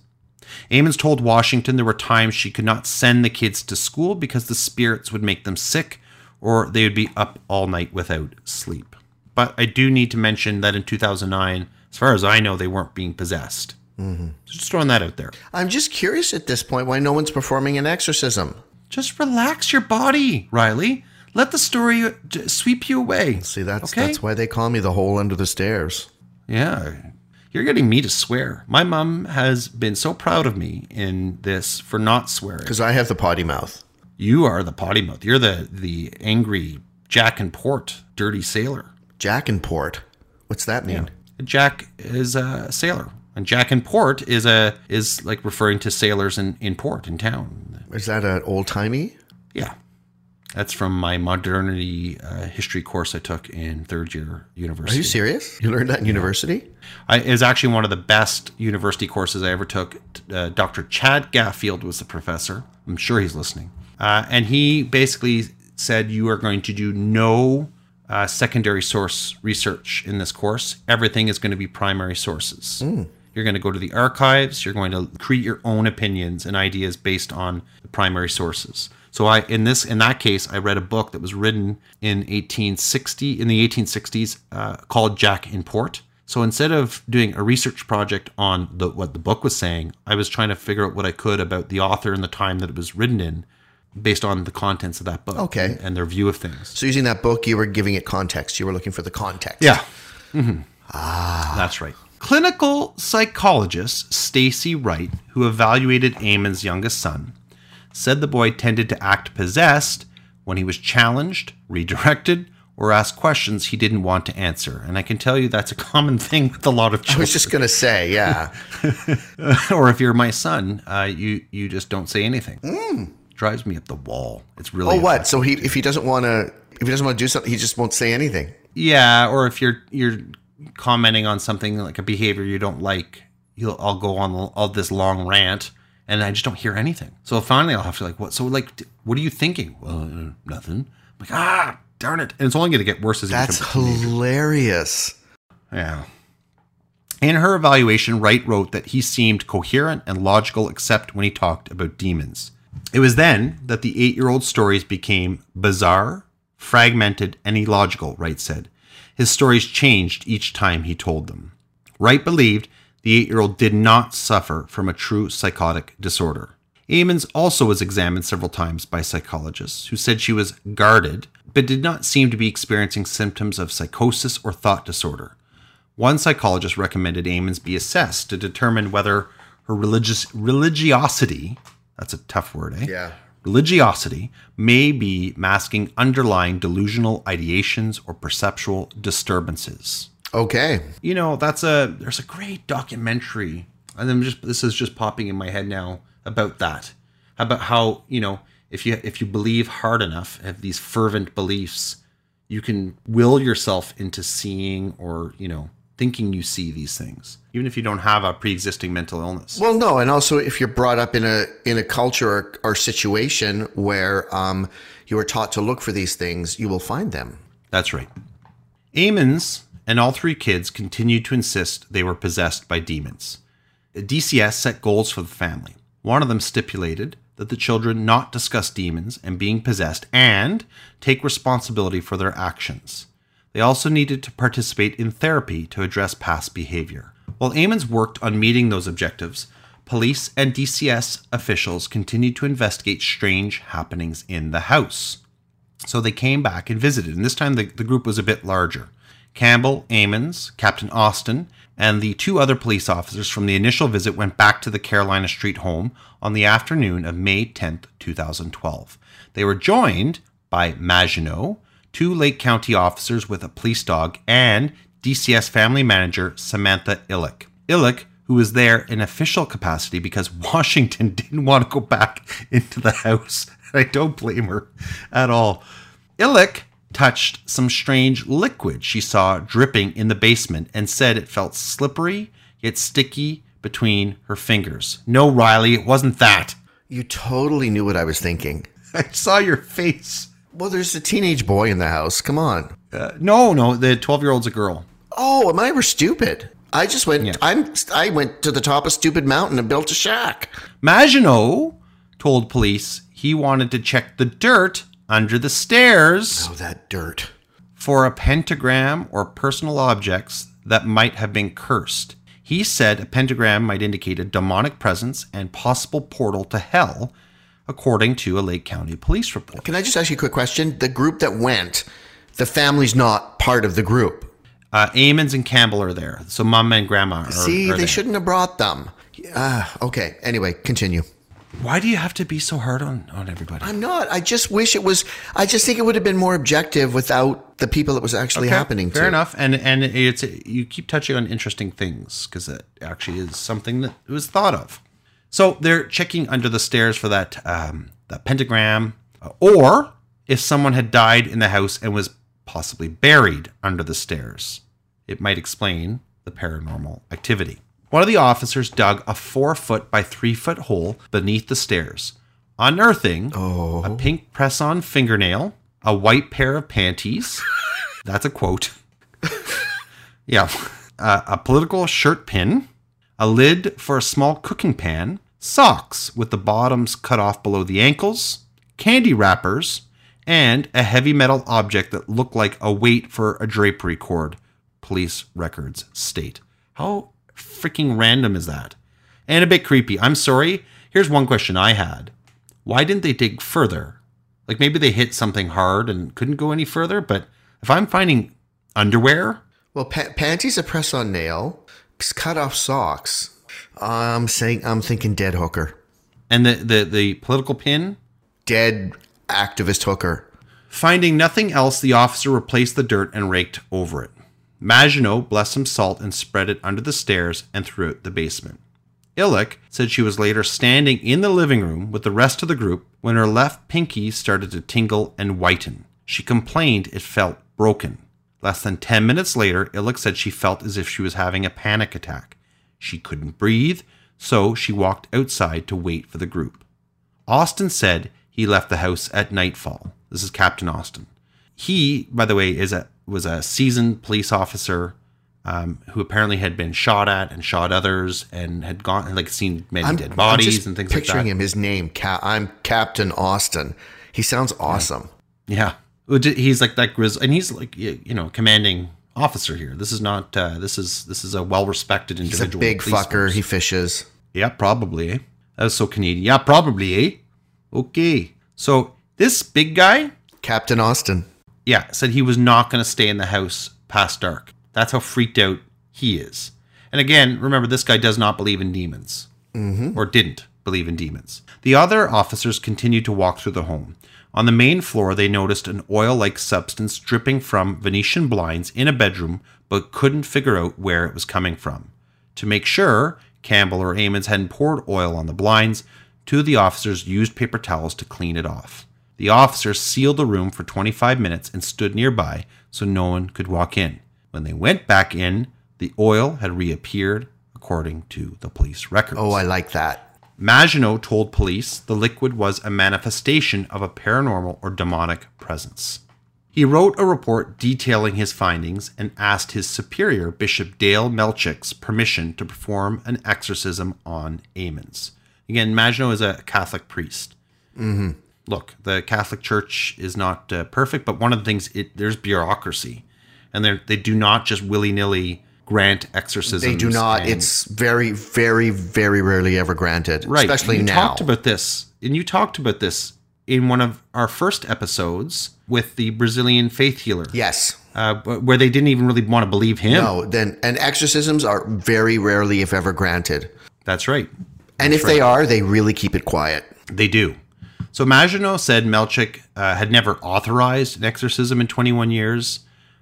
S1: Ammons told Washington there were times she could not send the kids to school because the spirits would make them sick or they would be up all night without sleep. But I do need to mention that in 2009, as far as I know, they weren't being possessed. Mm-hmm. Just throwing that out there.
S2: I'm just curious at this point why no one's performing an exorcism.
S1: Just relax your body, Riley. Let the story sweep you away.
S2: See, that's
S1: Okay.
S2: that's why they call me the hole under the stairs.
S1: Yeah. You're getting me to swear. My mom has been so proud of me in this for not swearing.
S2: Because I have the potty mouth.
S1: You are the potty mouth. You're the the angry Jack in Port dirty sailor.
S2: Jack in Port. What's that mean?
S1: Jack is a sailor, and Jack in Port is a is like referring to sailors in in port in town.
S2: Is that an old timey?
S1: Yeah, that's from my modernity uh, history course I took in third year university.
S2: Are you serious? You learned that in university?
S1: I, it was actually one of the best university courses I ever took. Uh, Dr. Chad Gaffield was the professor. I'm sure he's listening. Uh, and he basically said you are going to do no uh, secondary source research in this course. Everything is going to be primary sources. You're going to go to the archives. You're going to create your own opinions and ideas based on primary sources. So I in this in that case, I read a book that was written in 1860 in the 1860s uh, called Jack in Port. So instead of doing a research project on the, what the book was saying, I was trying to figure out what I could about the author and the time that it was written in, based on the contents of that book.
S2: Okay.
S1: and, and their view of things.
S2: So using that book, you were giving it context. You were looking for the context.
S1: Yeah. Ah. That's right. Clinical psychologist Stacy Wright, who evaluated Ammons' youngest son, said the boy tended to act possessed when he was challenged, redirected, or asked questions he didn't want to answer. And I can tell you that's a common thing with a lot of children.
S2: I was just gonna say, yeah.
S1: or if you're my son, uh, you you just don't say anything. Drives me up the wall. It's really
S2: oh, what? So he, if he doesn't want to, if he doesn't want to do something, he just won't say anything.
S1: Yeah, or if you're you're commenting on something like a behavior you don't like, you'll I'll go on all this long rant and I just don't hear anything. So finally I'll have to like what so like what are you thinking? Well, uh, nothing. I'm like ah, darn it. And it's only going to get worse as
S2: That's
S1: become a teenager.
S2: hilarious.
S1: Yeah. In her evaluation, Wright wrote that he seemed coherent and logical except when he talked about demons. It was then that the eight year old stories became bizarre, fragmented, and illogical, Wright said. His stories changed each time he told them. Wright believed the eight year old did not suffer from a true psychotic disorder. Ammons also was examined several times by psychologists who said she was guarded, but did not seem to be experiencing symptoms of psychosis or thought disorder. One psychologist recommended Ammons be assessed to determine whether her religious religiosity, that's a tough word, eh?
S2: Yeah.
S1: Religiosity may be masking underlying delusional ideations or perceptual disturbances.
S2: Okay.
S1: You know, that's a there's a great documentary, and I'm just this is just popping in my head now about that, about how you know if you if you believe hard enough, have these fervent beliefs, you can will yourself into seeing or you know thinking you see these things, even if you don't have a pre-existing mental illness.
S2: Well, no, and also if you're brought up in a in a culture or, or situation where um, you are taught to look for these things, you will find them.
S1: That's right. Ammons and all three kids continued to insist they were possessed by demons. DCS set goals for the family. One of them stipulated that the children not discuss demons and being possessed and take responsibility for their actions. They also needed to participate in therapy to address past behavior. While Ammons worked on meeting those objectives, police and DCS officials continued to investigate strange happenings in the house. So they came back and visited, and this time the, the group was a bit larger. Campbell, Ammons, Captain Austin, and the two other police officers from the initial visit went back to the Carolina Street home on the afternoon of May 10, 2012. They were joined by Maginot, two Lake County officers with a police dog, and DCS family manager Samantha Illick. Illick, who was there in official capacity because Washington didn't want to go back into the house. I don't blame her at all. Illick touched some strange liquid she saw dripping in the basement and said it felt slippery yet sticky between her fingers. No, Riley, it wasn't that.
S2: You totally knew what I was thinking.
S1: I saw your face.
S2: Well, there's a teenage boy in the house. Come on.
S1: Uh, no, no, the 12 year old's a girl.
S2: Oh, am I ever stupid? I just went.
S1: Yeah.
S2: I'm. I went to the top of Stupid Mountain and built a shack.
S1: Maginot told police he wanted to check the dirt under the stairs
S2: Oh, that dirt.
S1: for a pentagram or personal objects that might have been cursed. He said a pentagram might indicate a demonic presence and possible portal to hell, according to a Lake County police report.
S2: Can I just ask you a quick question? The group that went, the family's not part of the group.
S1: Uh, Ammons and Campbell are there, so mom and grandma are.
S2: See,
S1: are
S2: they
S1: there.
S2: shouldn't have brought them. Ah, okay. Anyway, continue.
S1: Why do you have to be so hard on on everybody?
S2: I'm not. I just wish it was. I just think it would have been more objective without the people it was actually
S1: Okay,
S2: happening
S1: Fair
S2: to.
S1: Fair enough, and and it's you keep touching on interesting things because it actually is something that was thought of. So they're checking under the stairs for that um, that pentagram, uh, or if someone had died in the house and was possibly buried under the stairs, it might explain the paranormal activity. One of the officers dug a four foot by three foot hole beneath the stairs, unearthing a pink press on fingernail, a white pair of panties. That's a quote. yeah. Uh, a political shirt pin, a lid for a small cooking pan, socks with the bottoms cut off below the ankles, candy wrappers, and a heavy metal object that looked like a weight for a drapery cord, police records state. How freaking random is that? And a bit creepy. I'm sorry. Here's one question I had why didn't they dig further? Like maybe they hit something hard and couldn't go any further, but if I'm finding underwear,
S2: Well, pa- panties a press on nail, cut off socks. I'm saying I'm thinking dead hooker,
S1: and the, the, the political pin,
S2: dead activist hooker.
S1: finding nothing else, the officer replaced the dirt and raked over it. Maginot blessed some salt and spread it under the stairs and throughout the basement. Illick said she was later standing in the living room with the rest of the group when her left pinky started to tingle and whiten. She complained it felt broken, Less than 10 minutes later, Illick said she felt as if she was having a panic attack. She couldn't breathe, so she walked outside to wait for the group. Austin said he left the house at nightfall. This is Captain Austin. He, by the way, is a was a seasoned police officer um, who apparently had been shot at and shot others and had gone like seen many dead bodies and things like that.
S2: picturing him, his name. I'm Captain Austin. He sounds awesome.
S1: Yeah, he's like that grizz, and he's like you know commanding officer here. This is not. Uh, this is this is a well respected
S2: He's a
S1: individual.
S2: big fucker.
S1: force.
S2: He fishes.
S1: Yeah, probably. Eh? That was so Canadian. Yeah, probably. Eh? Okay. So this big guy,
S2: Captain Austin.
S1: Yeah, said he was not going to stay in the house past dark. That's how freaked out he is. And again, remember, this guy does not believe in demons, mm-hmm. or didn't believe in demons. The other officers continued to walk through the home. On the main floor, they noticed an oil like substance dripping from Venetian blinds in a bedroom, but couldn't figure out where it was coming from. To make sure Campbell or Ammons hadn't poured oil on the blinds, two of the officers used paper towels to clean it off. The officers sealed the room for 25 minutes and stood nearby so no one could walk in. When they went back in, the oil had reappeared, according to the police records.
S2: Oh, I like that.
S1: Maginot told police the liquid was a manifestation of a paranormal or demonic presence. He wrote a report detailing his findings and asked his superior, Bishop Dale Melczek's permission to perform an exorcism on Ammons. Again, Maginot is a Catholic priest. Mm-hmm. Look, the Catholic Church is not uh, perfect, but one of the things it there's bureaucracy, and they they do not just willy nilly grant exorcisms.
S2: They do not. It's very, very, very rarely ever granted.
S1: right.
S2: Especially
S1: and you
S2: now.
S1: talked about this, and you talked about this in one of our first episodes with the Brazilian faith healer.
S2: yes.
S1: uh, where they didn't even really want to believe him.
S2: No. Then and exorcisms are very rarely, if ever, granted.
S1: That's right.
S2: And if they are, they really keep it quiet.
S1: They do. So Maginot said Melczek uh, had never authorized an exorcism in 21 years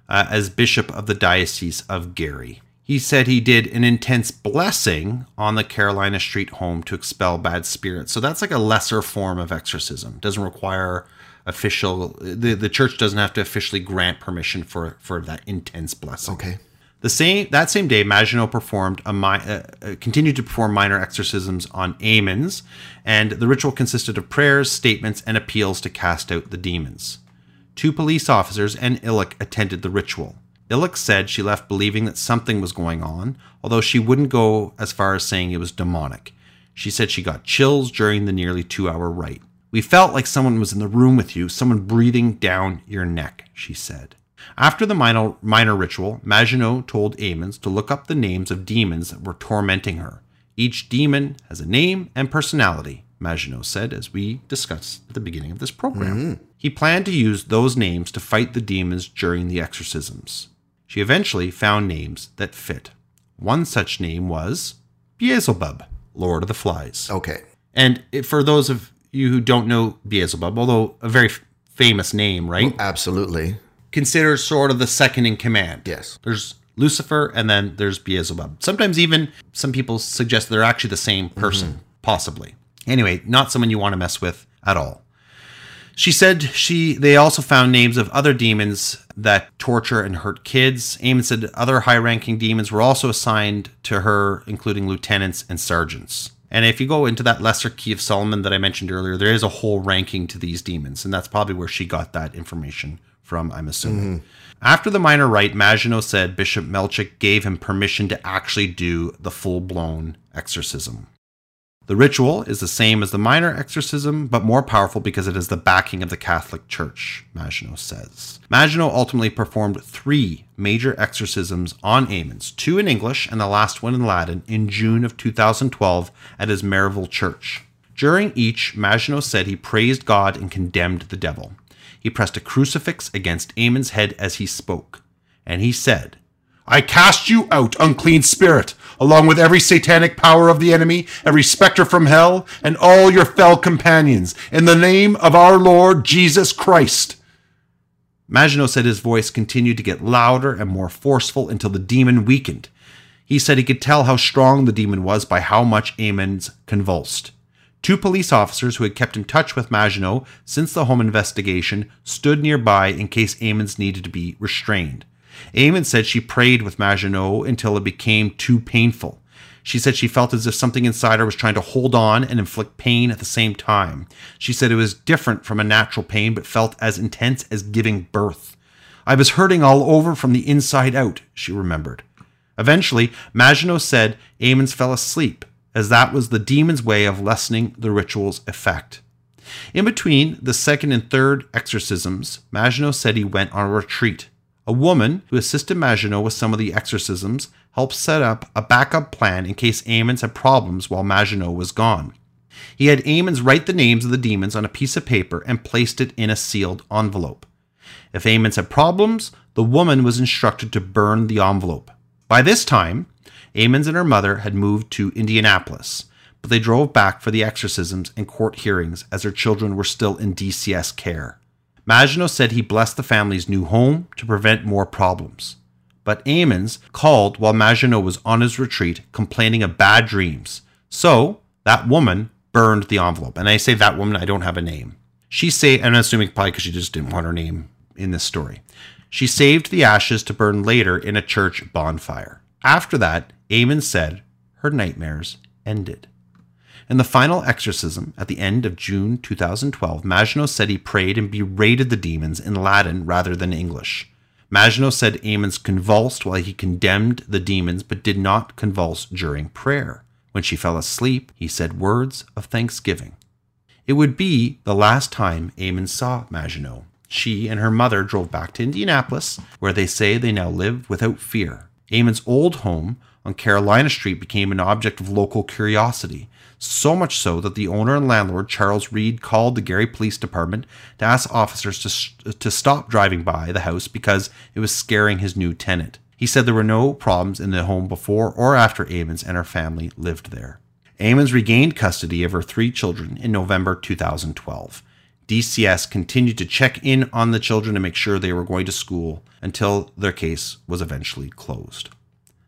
S1: uh, as bishop of the Diocese of Gary. He said he did an intense blessing on the Carolina Street home to expel bad spirits. So that's like a lesser form of exorcism. It Doesn't require official the, the church doesn't have to officially grant permission for for that intense blessing.
S2: Okay.
S1: The same that same day, Maginot performed a mi- uh, uh, continued to perform minor exorcisms on Ammons, and the ritual consisted of prayers, statements, and appeals to cast out the demons. Two police officers and Illick attended the ritual. Illick said she left believing that something was going on, although she wouldn't go as far as saying it was demonic. She said she got chills during the nearly two hour rite. We felt like someone was in the room with you, someone breathing down your neck, she said. After the minor, minor ritual, Maginot told Ammons to look up the names of demons that were tormenting her. Each demon has a name and personality, Maginot said, as we discussed at the beginning of this program. Mm-hmm. He planned to use those names to fight the demons during the exorcisms. She eventually found names that fit. One such name was Beelzebub, Lord of the Flies.
S2: Okay.
S1: And for those of you who don't know Beelzebub, although a very f- famous name, right?
S2: Absolutely.
S1: Considered sort of the second in command.
S2: Yes.
S1: There's Lucifer and then there's Beelzebub. Sometimes even some people suggest they're actually the same mm-hmm. person, possibly. Anyway, not someone you want to mess with at all. She said she they also found names of other demons that torture and hurt kids. Ammons said other high-ranking demons were also assigned to her, including lieutenants and sergeants. And if you go into that lesser key of Solomon that I mentioned earlier, there is a whole ranking to these demons, and that's probably where she got that information from, I'm assuming. Mm-hmm. After the minor rite, Maginot said Bishop Melczek gave him permission to actually do the full-blown exorcism. The ritual is the same as the minor exorcism, but more powerful because it has the backing of the Catholic Church, Maginot says. Maginot ultimately performed three major exorcisms on Ammons, two in English and the last one in Latin, in June of 2012 at his Merrillville church. During each, Maginot said he praised God and condemned the devil. He pressed a crucifix against Ammons' head as he spoke, and he said,
S3: I cast you out, unclean spirit, along with every satanic power of the enemy, every specter from hell, and all your fell companions, in the name of our Lord Jesus Christ.
S1: Maginot said his voice continued to get louder and more forceful until the demon weakened. He said he could tell how strong the demon was by how much Ammons convulsed. Two police officers who had kept in touch with Maginot since the home investigation stood nearby in case Ammons needed to be restrained. Ammons said she prayed with Maginot until it became too painful. She said she felt as if something inside her was trying to hold on and inflict pain at the same time. She said it was different from a natural pain, but felt as intense as giving birth. I was hurting all over from the inside out, she remembered. Eventually, Maginot said Ammons fell asleep, as that was the demon's way of lessening the ritual's effect. In between the second and third exorcisms, Maginot said he went on a retreat. A woman who assisted Maginot with some of the exorcisms helped set up a backup plan in case Ammons had problems while Maginot was gone. He had Ammons write the names of the demons on a piece of paper and placed it in a sealed envelope. If Ammons had problems, the woman was instructed to burn the envelope. By this time, Ammons and her mother had moved to Indianapolis, but they drove back for the exorcisms and court hearings as their children were still in DCS care. Maginot said he blessed the family's new home to prevent more problems. But Ammons called while Maginot was on his retreat, complaining of bad dreams. So that woman burned the envelope. And I say that woman, I don't have a name. She say, I'm assuming probably because she just didn't want her name in this story. She saved the ashes to burn later in a church bonfire. After that, Ammons said her nightmares ended. In the final exorcism at the end of June 2012, Maginot said he prayed and berated the demons in Latin rather than English. Maginot said Ammons convulsed while he condemned the demons but did not convulse during prayer. When she fell asleep, he said words of thanksgiving. It would be the last time Ammons saw Maginot. She and her mother drove back to Indianapolis, where they say they now live without fear. Ammons' old home on Carolina Street became an object of local curiosity, so much so that the owner and landlord, Charles Reed, called the Gary Police Department to ask officers to, to stop driving by the house because it was scaring his new tenant. He said there were no problems in the home before or after Ammons and her family lived there. Ammons regained custody of her three children in November 2012. DCS continued to check in on the children to make sure they were going to school until their case was eventually closed.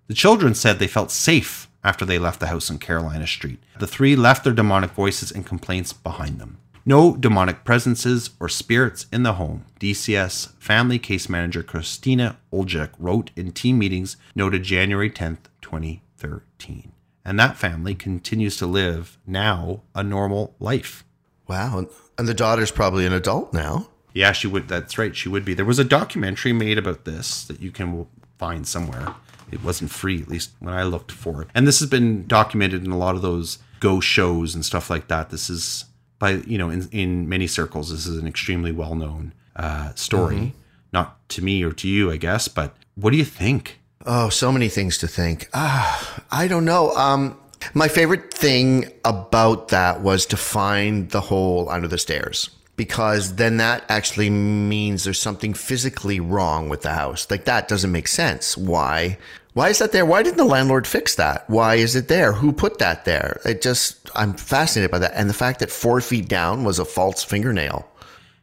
S1: The children said they felt safe after they left the house on Carolina Street. The three left their demonic voices and complaints behind them. No demonic presences or spirits in the home. DCS family case manager Christina Oljek wrote in team meetings noted January 10th, 2013. And that family continues to live now a normal life.
S2: Wow. And the daughter's probably an adult now.
S1: Yeah, she would. That's right. She would be. There was a documentary made about this that you can find somewhere. It wasn't free, at least when I looked for it. And this has been documented in a lot of those go shows and stuff like that. This is by you know in in many circles. This is an extremely well known uh, story. Mm-hmm. Not to me or to you, I guess. But what do you think?
S2: Oh, so many things to think. Ah, I don't know. Um, my favorite thing about that was to find the hole under the stairs because then that actually means there's something physically wrong with the house. Like that doesn't make sense. Why? Why is that there? Why didn't the landlord fix that? Why is it there? Who put that there? It just, I'm fascinated by that. And the fact that four feet down was a false fingernail.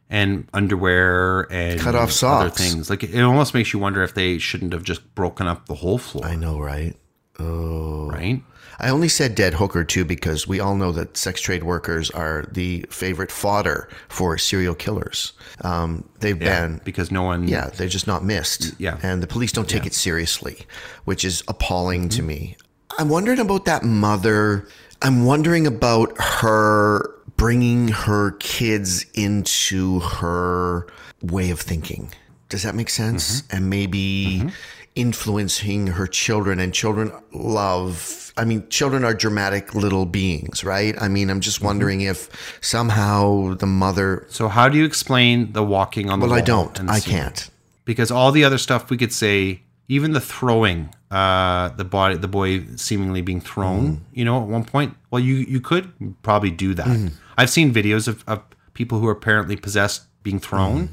S1: And underwear and
S2: cut off socks.
S1: other things. Like it almost makes you wonder if they shouldn't have just broken up the whole floor.
S2: I know, right? Oh.
S1: Right?
S2: I only said dead hooker too because we all know that sex trade workers are the favorite fodder for serial killers. Um, they've
S1: Yeah,
S2: been
S1: because no one.
S2: yeah, they're just not missed.
S1: Yeah.
S2: and the police don't take it seriously, which is appalling
S1: Mm-hmm.
S2: to me. I'm wondering about that mother. I'm wondering about her bringing her kids into her way of thinking. Does that make sense?
S1: Mm-hmm.
S2: And maybe influencing her children and children love I mean children are dramatic little beings, right? I mean, I'm
S1: Mm-hmm.
S2: just wondering if somehow the mother
S1: So how do you explain the walking on the
S2: Well, I don't. I
S1: ceiling?
S2: can't.
S1: because all the other stuff we could say, even the throwing, uh, the body, the boy seemingly being thrown,
S2: Mm.
S1: you know, at one point. Well, you you could probably do that.
S2: Mm.
S1: I've seen videos of, of people who are apparently possessed being thrown,
S2: Mm.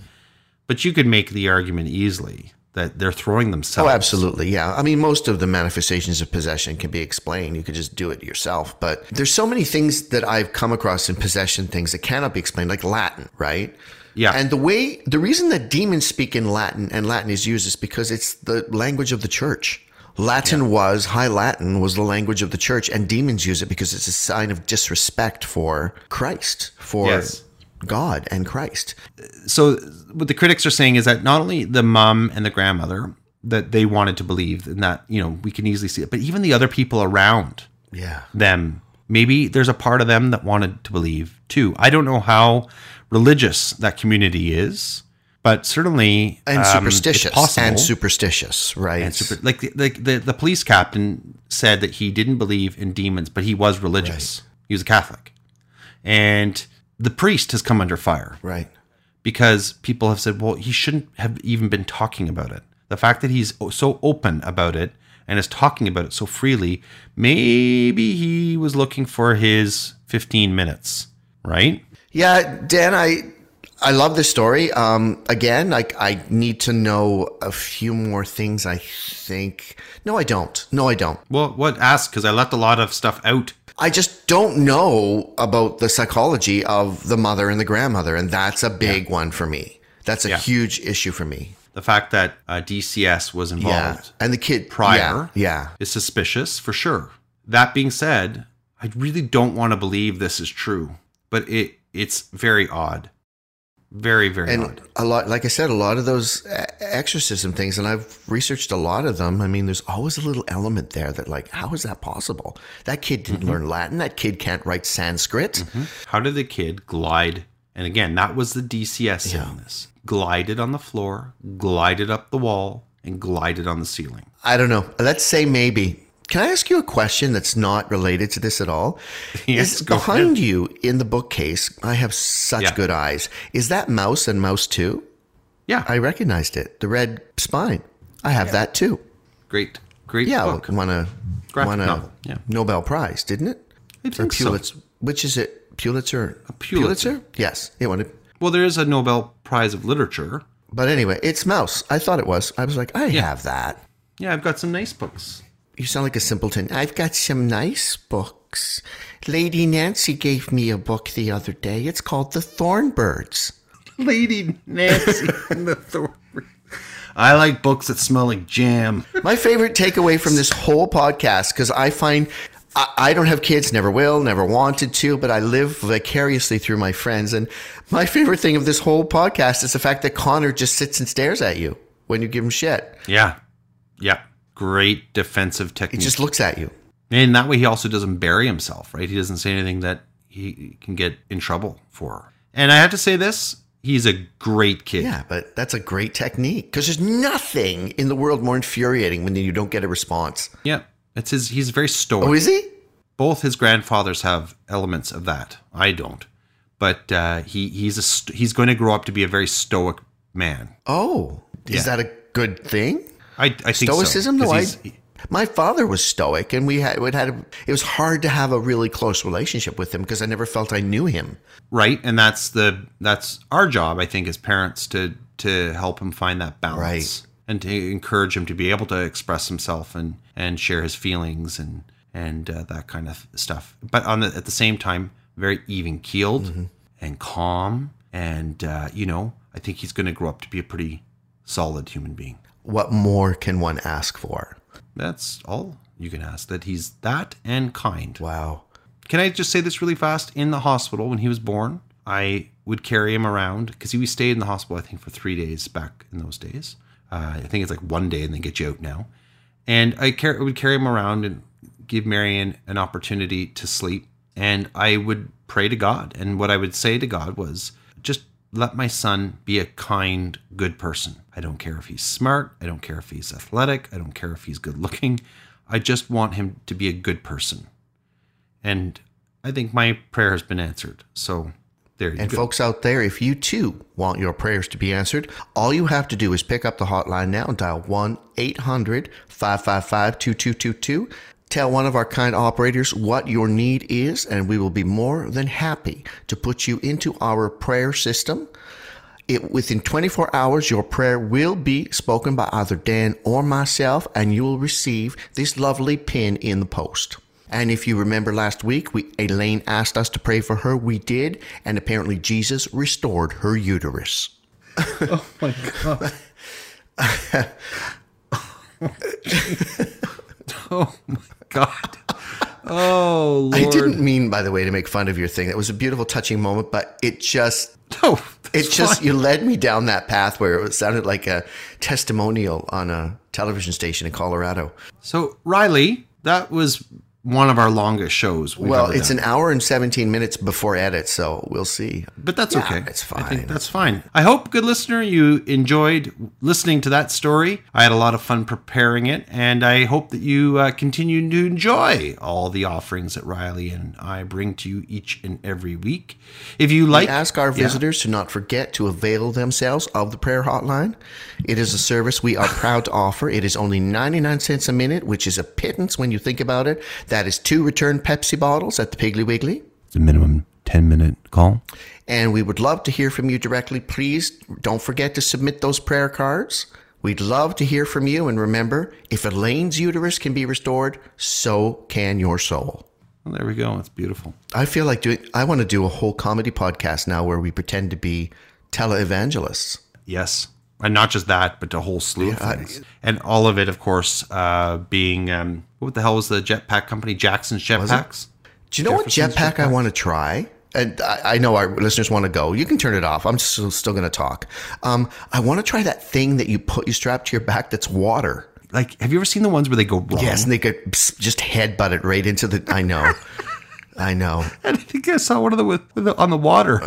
S1: but you could make the argument easily that they're throwing oh, themselves.
S2: Oh, absolutely. Yeah. I mean, most of the manifestations of possession can be explained. You could just do it yourself. But there's so many things that I've come across in possession things that cannot be explained, like Latin, right?
S1: Yeah.
S2: And the way, the reason that demons speak in Latin and Latin is used is because it's the language of the church. Latin was, High Latin was the language of the church, and demons use it because it's a sign of disrespect for Christ, for
S1: Yes.
S2: God and Christ.
S1: so what the critics are saying is that not only the mom and the grandmother that they wanted to believe, and that you know we can easily see it. But even the other people around
S2: Yeah.
S1: them, maybe there's a part of them that wanted to believe too. I don't know how religious that community is, but certainly
S2: And
S1: um,
S2: superstitious.
S1: possible.
S2: and superstitious, right?
S1: And super, like the, like the the police captain said that he didn't believe in demons, but he was religious. He was a Catholic, and the priest has come under fire
S2: right.
S1: because people have said, well, he shouldn't have even been talking about it. The fact that he's so open about it and is talking about it so freely, maybe he was looking for his 15 minutes, right?
S2: Yeah, Dan, I I love this story. Um, again, like I need to know a few more things. I think. No, I don't. No, I don't.
S1: Well, what ask? Because I left a lot of stuff out.
S2: I just don't know about the psychology of the mother and the grandmother, and that's a big one for me. That's a
S1: Yeah.
S2: huge issue for me.
S1: The fact that uh, DCS was involved
S2: Yeah, and the kid
S1: prior
S2: Yeah, yeah.
S1: is suspicious for sure. That being said, I really don't want to believe this is true, but it it's very odd. Very, very
S2: and
S1: odd.
S2: a lot like i said a lot of those exorcism things and i've researched a lot of them i mean there's always a little element there that like how is that possible that kid didn't
S1: Mm-hmm.
S2: learn latin that kid can't write sanskrit
S1: How did the kid glide? And again, that was the DCS saying this. Glided on the floor, glided up the wall, and glided on the ceiling.
S2: i don't know let's say maybe can i ask you a question that's not related to this at all
S1: Yes,
S2: is behind
S1: ahead.
S2: you in the bookcase i have such
S1: Yeah.
S2: good eyes is that Maus and Maus 2
S1: Yeah,
S2: i recognized it the red spine i have that too
S1: great, great
S2: yeah
S1: book.
S2: won a
S1: Graphic
S2: won a
S1: novel, yeah.
S2: nobel prize didn't it
S1: I think so.
S2: Pulitzer. Which is it? Pulitzer.
S1: Pulitzer.
S2: Yes, it won it.
S1: Well, there is a Nobel Prize of Literature.
S2: But anyway, it's Maus. I thought it was. I was like, I have that.
S1: Yeah, I've got some nice books.
S2: You sound like a simpleton. I've got some nice books. Lady Nancy gave me a book the other day. It's called The Thornbirds.
S1: Lady Nancy and the Thorn. I like books that smell like jam.
S2: My favorite takeaway from this whole podcast, because I find I, I don't have kids, never will, never wanted to, but I live vicariously through my friends. And my favorite thing of this whole podcast is the fact that Connor just sits and stares at you when you give him shit.
S1: Yeah, yeah. Great defensive technique.
S2: He just looks at you.
S1: And that way he also doesn't bury himself, right? He doesn't say anything that he can get in trouble for. And I have to say this, he's a great kid.
S2: Yeah, but that's a great technique because there's nothing in the world more infuriating when you don't get a response.
S1: Yeah. It's his he's very stoic.
S2: Oh, is he?
S1: Both his grandfathers have elements of that. I don't. But uh, he he's a he's going to grow up to be a very stoic man.
S2: Oh,
S1: Yeah.
S2: is that a good thing?
S1: I, I think
S2: Stoicism?
S1: so. 'Cause
S2: I. My father was stoic, and we had, we had a, it was hard to have a really close relationship with him because I never felt I knew him.
S1: right and that's the that's our job i think as parents to to help him find that balance
S2: Right.
S1: and to encourage him to be able to express himself and and share his feelings and and uh, that kind of stuff but on the at the same time very even keeled
S2: Mm-hmm.
S1: and calm and uh, you know i think he's going to grow up to be a pretty solid human being
S2: What more can one ask for?
S1: that's all you can ask that he's that and kind
S2: Wow.
S1: Can I just say this really fast? In the hospital when he was born, I would carry him around because he stayed in the hospital, I think, for three days back in those days. Uh, I think it's like one day and they get you out now. And I car- would carry him around and give Marion an opportunity to sleep. And I would pray to God. And what I would say to God was just let my son be a kind, good person. I don't care if he's smart. I don't care if he's athletic. I don't care if he's good looking. I just want him to be a good person. And I think my prayer has been answered. So there you go.
S2: And
S1: go.
S2: folks out there, if you too want your prayers to be answered, all you have to do is pick up the hotline now and dial 1 800 555 2222. Tell one of our kind operators what your need is, and we will be more than happy to put you into our prayer system. It, within 24 hours, your prayer will be spoken by either Dan or myself, and you will receive this lovely pin in the post. And if you remember last week, we, Elaine asked us to pray for her. We did, and apparently Jesus restored her uterus.
S1: Oh, oh my God. Oh, my god! Oh Lord.
S2: I didn't mean, by the way, to make fun of your thing. It was a beautiful, touching moment, but it just
S1: No,
S2: It just you led me down that path where it sounded like a testimonial on a television station in Colorado.
S1: So, Riley, that was one of our longest shows.
S2: Well, it's
S1: done.
S2: an hour and 17 minutes before edit, so we'll see.
S1: But that's
S2: Yeah,
S1: okay.
S2: it's
S1: I think
S2: fine.
S1: that's fine. I hope, good listener, you enjoyed listening to that story. I had a lot of fun preparing it, and I hope that you uh, continue to enjoy all the offerings that Riley and I bring to you each and every week. If you like,
S2: We ask our
S1: Yeah.
S2: visitors to not forget to avail themselves of the prayer hotline. It is a service we are proud to offer. It is only 99 cents a minute, which is a pittance when you think about it. That is two return Pepsi bottles at the Piggly Wiggly.
S1: the minimum ten minute call.
S2: And we would love to hear from you directly. Please don't forget to submit those prayer cards. We'd love to hear from you. And remember, if Elaine's uterus can be restored, so can your soul.
S1: Well, there we go. It's beautiful.
S2: I feel like doing, I want to do a whole comedy podcast now where we pretend to be televangelists.
S1: Yes. And not just that, but a whole slew of things. and all of it, of course, uh, being um, what the hell was the jetpack company? Jackson's Jetpacks.
S2: Do you know
S1: Jefferson's
S2: what jetpack, I want to try? And I, I know our listeners want to go. You can turn it off. I'm still, still going to talk. Um, I want to try that thing that you put you strap to your back that's water.
S1: Like, have you ever seen the ones where they go wrong?
S2: Yes, and they could just headbutt it right into the. I know, I know.
S1: And I think I saw one of the with the, on the water,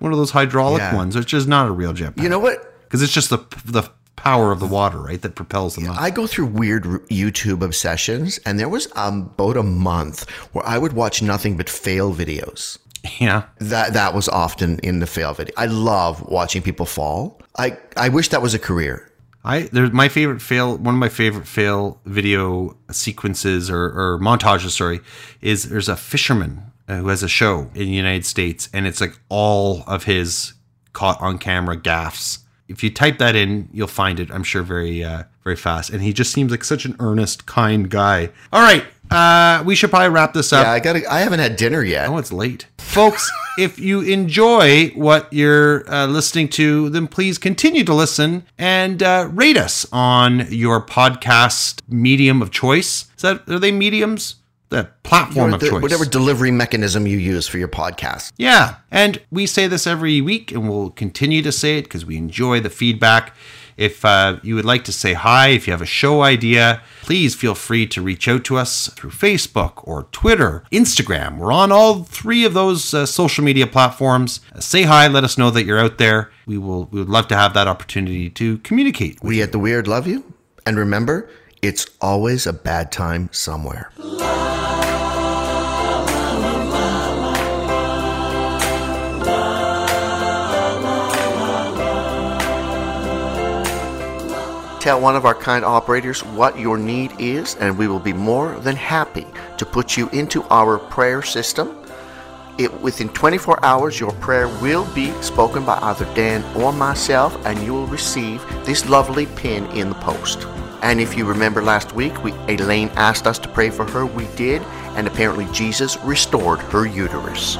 S1: one of those hydraulic
S2: Yeah.
S1: ones, which is not a real jetpack.
S2: You know what?
S1: Because it's just the the power of the water, right, that propels them up.
S2: I go through weird YouTube obsessions, and there was um, about a month where I would watch nothing but fail videos.
S1: Yeah.
S2: That that was often in the fail video. I love watching people fall. I I wish that was a career.
S1: I there's my favorite fail. One of my favorite fail video sequences or, or montages, sorry, is there's a fisherman uh, who has a show in the United States, and it's like all of his caught on camera gaffs. If you type that in, you'll find it. I'm sure very uh, very fast. And he just seems like such an earnest, kind guy. All right, uh, we should probably wrap this up.
S2: Yeah, I got. to I haven't had dinner yet.
S1: Oh, it's late. Folks, if you enjoy what you're uh, listening to, then please continue to listen and uh, rate us on your podcast medium of choice. Is that are they mediums? The platform
S2: Or
S1: of
S2: the-
S1: choice.
S2: whatever delivery mechanism you use for your podcast.
S1: Yeah. And we say this every week and we'll continue to say it because we enjoy the feedback. If uh, you would like to say hi, if you have a show idea, please feel free to reach out to us through Facebook or Twitter, Instagram. We're on all three of those uh, social media platforms. Uh, say hi, let us know that you're out there. We will we would love to have that opportunity to communicate.
S2: We at the Weird love you, and remember, it's always a bad time somewhere. Tell one of our kind operators what your need is, and we will be more than happy to put you into our prayer system. It, within 24 hours, your prayer will be spoken by either Dan or myself, and you will receive this lovely pin in the post. And if you remember last week, we, Elaine asked us to pray for her. We did, and apparently Jesus restored her uterus.